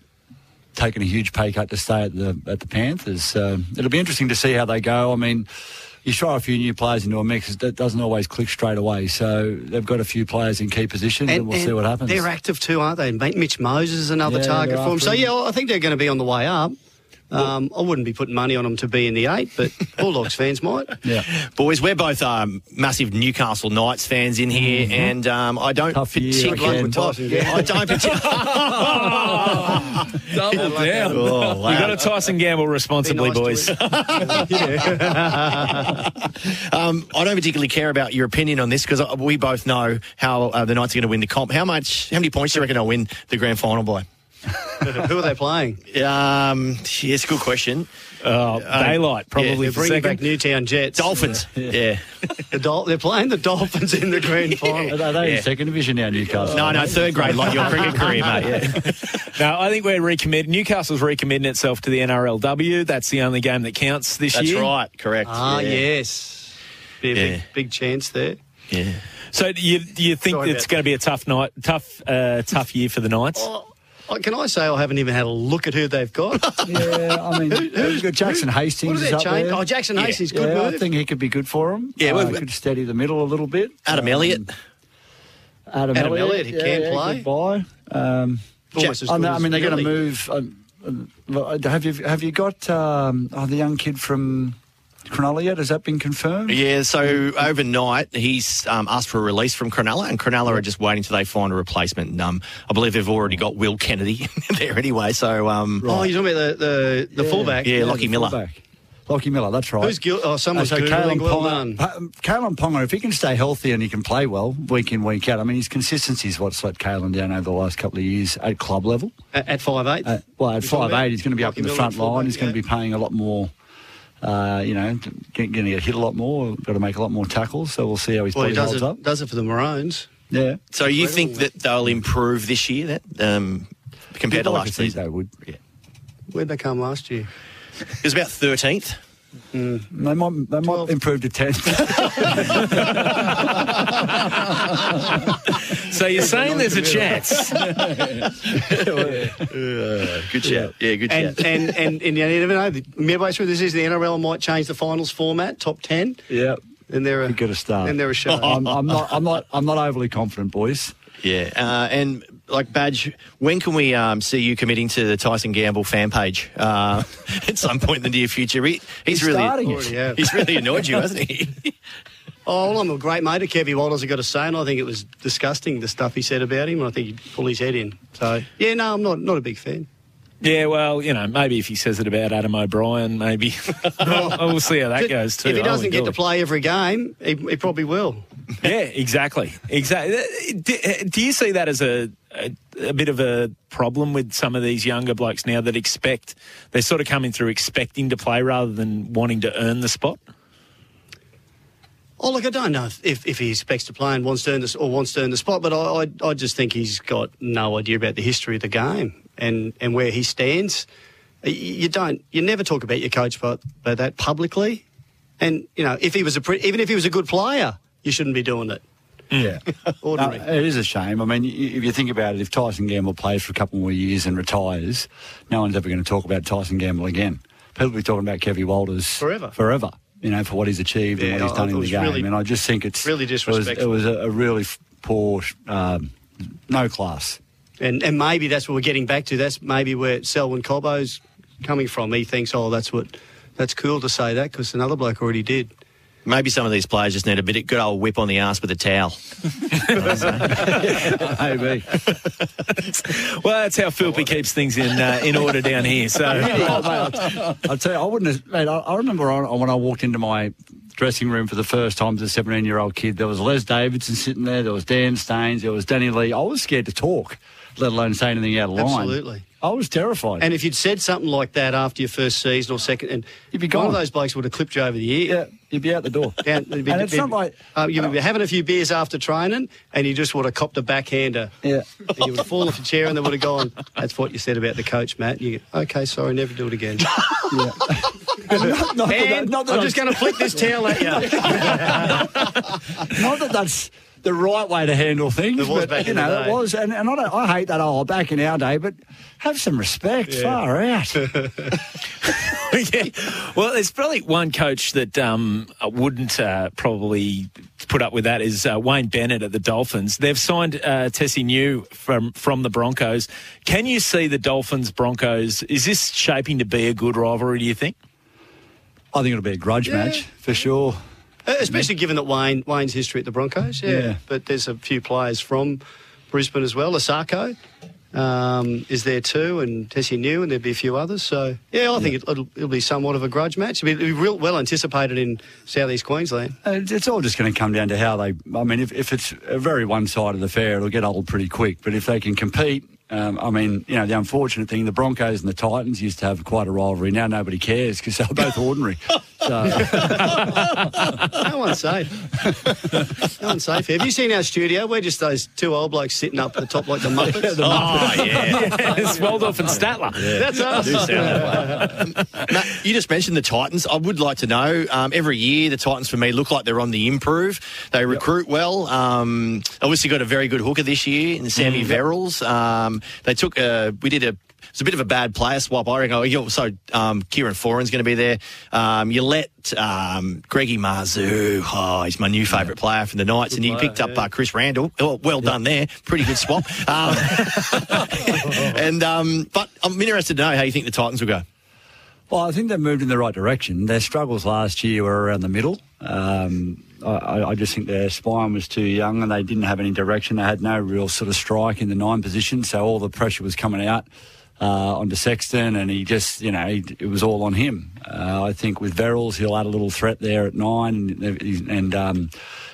taking a huge pay cut to stay at the at the Panthers. Um, it'll be interesting to see how they go. I mean, you throw a few new players into a mix, that doesn't always click straight away. So they've got a few players in key positions, and, we'll see what happens. They're active too, aren't they? Mitch Moses is another Yeah, target for them. So, yeah, I think they're going to be on the way up. Um, I wouldn't be putting money on them to be in the eight, but Bulldogs fans might. Yeah. Boys, we're both um, massive Newcastle Knights fans in here, and um, I don't Tough particularly. again. Tyson Gamble. I don't particularly. Double down. Oh, wow. You got to Tyson Gamble responsibly, Be boys. um, I don't particularly care about your opinion on this because we both know how uh, the Knights are going to win the comp. How much? How many points do you reckon they'll win the grand final by? Who are they playing? Um, yeah, it's a good question. Oh, daylight, probably They're for bringing second. back Newtown Jets. Dolphins. yeah. The Dol- they're playing the Dolphins in the grand final. Are they Yeah. in second division now, Newcastle? No, no, third grade, like your cricket career, mate. Yeah. No, I think we're recommitted. Newcastle's recommitting itself to the NRLW. That's the only game that counts this That's year. That's right. Correct. Ah, yeah. yes. Be a Yeah. big, big chance there. Yeah. So do you do you think Sorry it's going to be a tough night, tough, uh, tough year for the Knights? Oh, can I say I haven't even had a look at who they've got? Yeah, I mean, they've got Jackson Hastings What is up there. Oh, Jackson Yeah. Hastings, good yeah, I think he could be good for them. Yeah, uh, could steady the middle a little bit. Adam Um, Elliott. Adam, Adam Elliott, he yeah, can yeah, play. Good buy. Um, Almost as I, good I mean, they're going to move. Um, uh, have you have you got um, oh, the young kid from Cronulla yet? Has that been confirmed? Yeah, so overnight he's um, asked for a release from Cronulla, and Cronulla are just waiting till they find a replacement. And, um, I believe they've already got Will Kennedy there anyway. So um, Oh, you're talking about the, the, the fullback? yeah, Yeah, Lockie Miller. fullback. Lockie Miller, that's right. Who's guil- oh, someone's Uh, so Googling. Kalyn Well Ponga, done. Pa- Kalyn Ponga, if he can stay healthy and he can play well week in, week out, I mean, his consistency is what's let Kalyn down over the last couple of years at club level. At, at five eight. Uh, well, at You're five eight, he's going to be up in the Miller front at fullback, line. He's going to be paying a lot more. Uh, you know, going to get hit a lot more. Got to make a lot more tackles. So we'll see how his Well, he body does holds it, up. does it for the Maroons. Yeah, So you think that they'll improve this year, that um, compared to last think season? they would. Where'd they come last year? It was about thirteenth. They might, they might improve to ten. So you're saying there's a chance? good shout. Yeah, good And, shout. and, and, and you never know. Midway through this is the NRL might change the finals format, top 10. yeah, And they're a, you got to start. And they're a show. I'm, I'm not. I'm not. I'm not overly confident, boys. Yeah, uh, and like badge. When can we um, see you committing to the Tyson Gamble fan page uh, at some point in the near future? He, he's, He's really starting it. He's really annoyed you, hasn't he? Oh, well, I'm a great mate of Kevy Walters, I've got to say, and I think it was disgusting, the stuff he said about him, and I think he'd pull his head in. So, yeah, no, I'm not, not a big fan. Yeah, well, you know, maybe if he says it about Adam O'Brien, maybe we'll see how that goes too. If he doesn't get enjoy to play every game, he, he probably will. yeah, exactly, exactly. Do, do you see that as a, a a bit of a problem with some of these younger blokes now that expect they're sort of coming through expecting to play rather than wanting to earn the spot? Oh, look, I don't know if, if he expects to play and wants to earn the, or wants to earn the spot, but I, I, I just think he's got no idea about the history of the game and, and where he stands. You don't, you never talk about your coach about, about that publicly. And, you know, if he was a, pre- even if he was a good player, you shouldn't be doing it. Yeah. Ordinary. No, it is a shame. I mean, if you think about it, if Tyson Gamble plays for a couple more years and retires, no one's ever going to talk about Tyson Gamble again. People will be talking about Kevy Walters Forever. forever. You know, for what he's achieved Yeah, and what he's done in the game. really- and I just think it's really it was- disrespectful. It was, a, a really poor, um, no class. And, and maybe that's what we're getting back to. That's maybe where Selwyn Cobbo's coming from. He thinks, oh, that's what, that's cool to say that because another bloke already did. Maybe some of these players just need a bit of good old whip on the ass with a towel. Maybe. Well, that's how Philby keeps things in uh, in order down here. So. Oh, mate, I'll, I'll tell you, I wouldn't have, mate, I, I remember when I walked into my dressing room for the first time as a 17 year old kid, there was Les Davidson sitting there, there was Dan Stains, there was Danny Lee. I was scared to talk, let alone say anything out of line. Absolutely. I was terrified. And if you'd said something like that after your first season or second, and You'd be one of those blokes would have clipped you over the ear. yeah, you'd be out the door. Down, you'd be- And it's not like- uh, you'd be having a few beers after training, and you just would have copped a backhander. Yeah. And you would have fallen off your chair, and they would have gone, "That's what you said about the coach, Matt." You go, "Okay, sorry, never do it again." not, not that, And not that I'm I- just going to flick this towel at you. Not that that's the right way to handle things, It was but back you in the know, day. it was. And, and I, don't, I hate that. Oh, back in our day, but have some respect. Far out. yeah. Well, there's probably one coach that um, wouldn't uh, probably put up with that is uh, Wayne Bennett at the Dolphins. They've signed uh, Tesi Niu from from the Broncos. Can you see the Dolphins Broncos? Is this shaping to be a good rivalry? Do you think? I think it'll be a grudge match for sure. Uh, Especially given that Wayne Wayne's history at the Broncos, yeah. Yeah. But there's a few players from Brisbane as well. Isaako um, is there too, and Tesi Niu, and there'd be a few others. So yeah, I think it, it'll, it'll be somewhat of a grudge match. It'll be, it'll be real well anticipated in southeast Queensland. Uh, It's all just going to come down to how they. I mean, if, if it's a very one sided affair, it'll get old pretty quick. But if they can compete, um, I mean, you know, the unfortunate thing, the Broncos and the Titans used to have quite a rivalry. Now nobody cares because they're both ordinary. So, no one's safe. no one's safe. Have you seen our studio? We're just those two old blokes sitting up at the top like the Muppets. Oh, yeah. it's Waldorf and Statler. That's us. Do that way. Matt, you just mentioned the Titans. I would like to know. Um, every year, the Titans for me look like they're on the improve. They recruit well. Um, obviously, got a very good hooker this year in Sammy Verrills. Um, they took a. We did a. It's a bit of a bad player swap. I reckon. Oh, so um, Kieran Foran's going to be there. Um, you let um, Greggy Marzhew. Oh, he's my new favourite player from the Knights, and you picked up yeah. uh, Chris Randall. Oh, well done there. Pretty good swap. Um, and um, but I'm interested to know how you think the Titans will go. well, I think they've moved in the right direction. Their struggles last year were around the middle. Um, I- I, I just think their spine was too young and they didn't have any direction. They had no real sort of strike in the nine position, so all the pressure was coming out uh, onto Sexton, and he just, you know, he, it was all on him. Uh, I think with Verrills, he'll add a little threat there at nine, and, and um,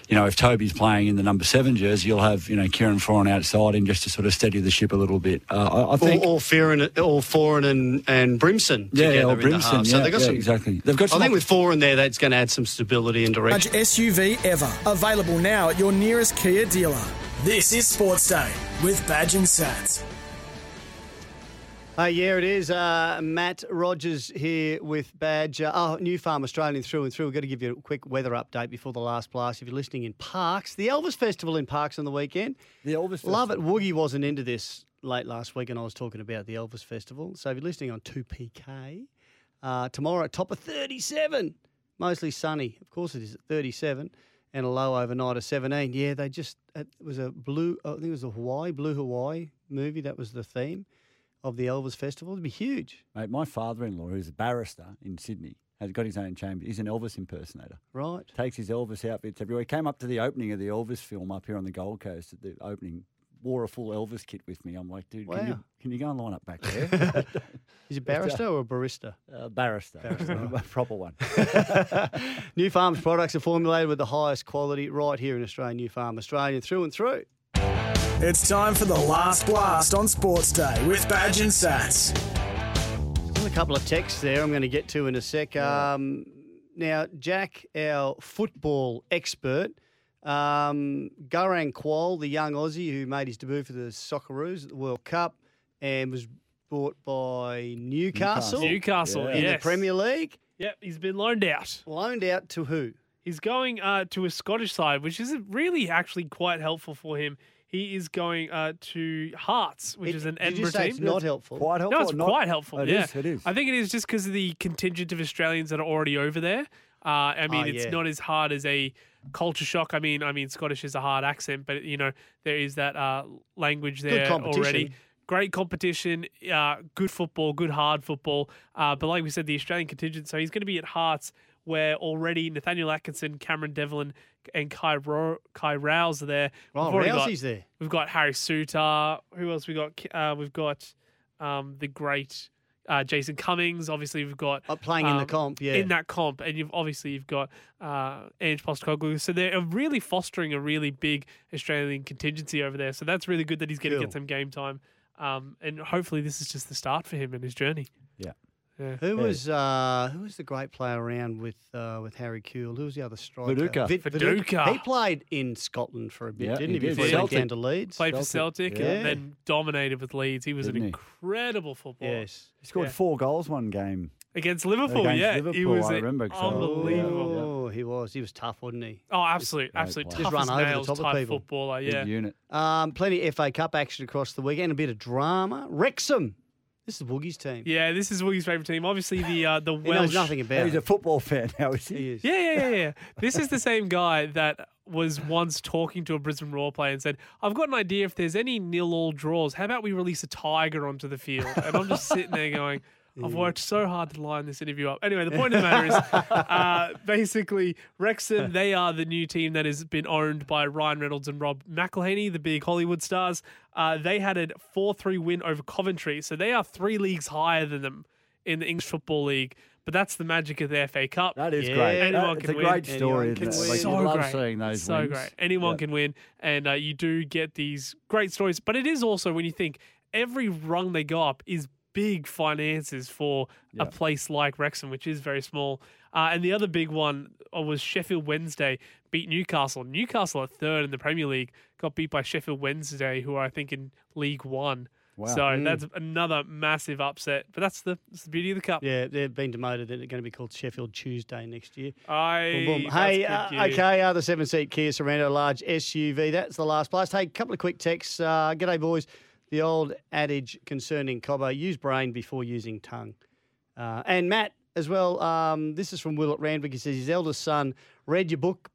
you know, if Toby's playing in the number seven jersey, you'll have, you know, Kieran Foran outside him just to sort of steady the ship a little bit. Uh, I, I think. Or, or Fearon, or Foran and, and Brimson Yeah, together or in the Brimson, half. So yeah, they've got yeah, some, exactly. They've got I think with four in there, that's going to add some stability and Large direction. SUV ever. Available now at your nearest Kia dealer. This is Sports Day with Badge and Sats. Uh, yeah, it is. Uh, Matt Rogers here with Badge. Uh, oh, New Farm Australian through and through. We've got to give you a quick weather update before the last blast. If you're listening in Parkes, the Elvis Festival in Parkes on the weekend. The Elvis Love it. Woogie wasn't into this late last week, and I was talking about the Elvis Festival. So if you're listening on 2PK, uh, tomorrow top of 37, mostly sunny. Of course it is at 37, and a low overnight of 17. Yeah, they just, it was a blue, I think it was a Hawaii, blue Hawaii movie that was the theme of the Elvis Festival. It'd be huge. Mate, my father-in-law, who's a barrister in Sydney, has got his own chamber. He's an Elvis impersonator. Right. Takes his Elvis outfits everywhere. He came up to the opening of the Elvis film up here on the Gold Coast at the opening. Wore a full Elvis kit with me. I'm like, dude, can you can you go and line up back there? Is it barrister or a barista? Uh, barrister, a proper one. New Farm's products are formulated with the highest quality right here in Australia. New Farm Australian through and through. It's time for the last blast on Sports Day with Badge and Sats. There's a couple of texts there I'm going to get to in a sec. Um, now, Jack, our football expert, um, Garang Kuol, the young Aussie who made his debut for the Socceroos at the World Cup and was bought by Newcastle, Newcastle, in yes. the Premier League. Yep, he's been loaned out. Loaned out to who? He's going uh, to a Scottish side, which is really actually quite helpful for him. He is going uh, to Hearts, which It- is an did you Edinburgh say team. it's not helpful? Quite helpful. No, it's not? quite helpful. It yeah, is, it is. I think it is just because of the contingent of Australians that are already over there. Uh, I mean, Oh, it's yeah. not as hard as a culture shock. I mean, I mean, Scottish is a hard accent, but you know there is that uh, language there competition. already. Great competition, uh, good football, good hard football. Uh, but like we said, the Australian contingent. So he's going to be at Hearts, where already Nathaniel Atkinson, Cameron Devlin, and Kai Ro- Kye Rowles are there. Oh, We've got- there. We've got Harry Suter. Who else we got? Uh, we've got um, the great uh, Jason Cummings. Obviously, we've got Uh, playing in the um, comp, yeah. in that comp, and you've obviously you've got uh, Ange Postecoglou. So they're really fostering a really big Australian contingency over there. So that's really good that he's going to Cool. get some game time. Um, and hopefully, this is just the start for him and his journey. Yeah. Yeah. Who was uh, who was the great player around with uh, with Harry Kewell? Who was the other striker? Viduka. Vit- Viduka. He played in Scotland for a bit, Yeah, didn't he he? did. Before he went Celtic. down to Leeds. Played for Celtic, Celtic yeah. and then dominated with Leeds. He was Didn't an he? incredible footballer. Yes. He scored Yeah. four goals one game. Against Liverpool, Against yeah. he was I a- remember, 'cause I- unbelievable. Oh, he was. He was tough, wasn't he? Oh, absolute, Great absolute player. tough Just run as over the nails top of type people. footballer. Big Yeah. unit. Um, plenty of FA Cup action across the weekend. A bit of drama. Wrexham. This is Woogie's team. Yeah, this is Woogie's favourite team. Obviously, the uh, the He Welsh. knows nothing about He's it. a football fan now, is he? He is. Yeah, yeah, yeah, yeah. this is the same guy that was once talking to a Brisbane Roar player and said, "I've got an idea. If there's any nil-all draws, how about we release a tiger onto the field?" And I'm just sitting there going. I've worked so hard to line this interview up. Anyway, the point of the matter is, uh, basically, Wrexham, they are the new team that has been owned by Ryan Reynolds and Rob McElhenney, the big Hollywood stars. Uh, they had a 4 3 win over Coventry, so they are three leagues higher than them in the English Football League. But that's the magic of the FA Cup. That is Yeah, great. That- anyone it's can a win. great story. Anyone can isn't it? win. Like, so you love great. seeing those so wins. great. Anyone Yeah. can win, and uh, you do get these great stories. But it is also when you think every rung they go up is big finances for a place like Wrexham, which is very small. Uh, and the other big one uh, was Sheffield Wednesday beat Newcastle. Newcastle are third in the Premier League, got beat by Sheffield Wednesday, who are I think in League One. Wow. So Mm. that's another massive upset. But that's the, that's the beauty of the cup. Yeah, they've been demoted. They're going to be called Sheffield Tuesday next year. I Boom, boom. Hey, uh, okay, uh, the seven seat Kia Sorento large SUV. That's the last place. Hey, a couple of quick texts. Uh, g'day, boys. The old adage concerning Cobbo use brain before using tongue. Uh, and Matt as well. Um, this is from Will at Randwick. He says his eldest son read your book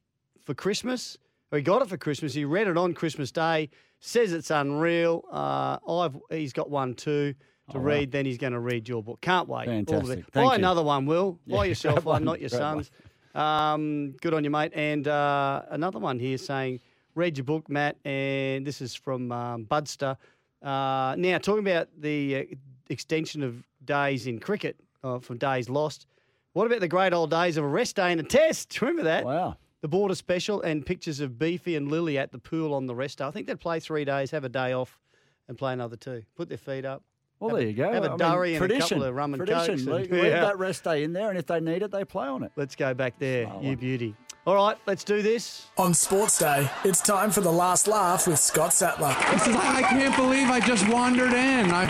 for Christmas, or he got it for Christmas. He read it on Christmas Day. Says it's unreal. Uh, I've he's got one too to Oh, wow. read. Then he's going to read your book. Can't wait. Fantastic. Thank Buy you. another one, Will. Buy yourself one, one, not your son's. Um, good on you, mate. And uh, another one here saying, read your book, Matt. And this is from um, Budster. Uh, now, talking about the uh, extension of days in cricket uh, from days lost. What about the great old days of a rest day and a test? Remember that? Wow. The border special and pictures of Beefy and Lillee at the pool on the rest day. I think they'd play three days, have a day off, and play another two. Put their feet up. Well, Have there you go. Have a I mean, and a couple of rum and tradition. cokes. Leave, and- leave Yeah. that rest day in there, and if they need it, they play on it. Let's go back there, Oh, you well. beauty. All right, let's do this. On Sports Day, it's time for the last laugh with Scott Sattler. He says, I, I can't believe I just wandered in. I,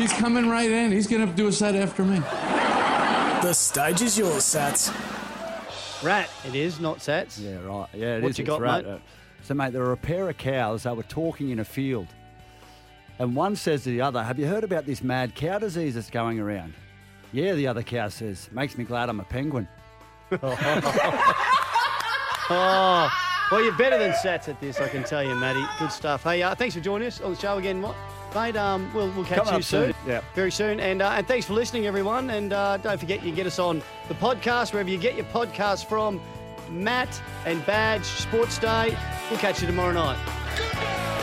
he's coming right in. He's going to do a set after me. The stage is yours, Sats. Rat, it is, not Sats. Yeah, right. Yeah, it What is, you it's got, right. mate? Uh, So, mate, there were a pair of cows. They were talking in a field. And one says to the other, Have you heard about this mad cow disease that's going around? Yeah, the other cow says, Makes me glad I'm a penguin. Oh, well, you're better than Sats at this, I can tell you, Matty. Good stuff. Hey, uh, thanks for joining us on the show again. Mate, um, we'll, we'll catch Coming you soon, soon. yeah. Very soon. And, uh, and thanks for listening, everyone. And uh, don't forget, you can get us on the podcast, wherever you get your podcast from. Matt and Badge, Sports Day. We'll catch you tomorrow night.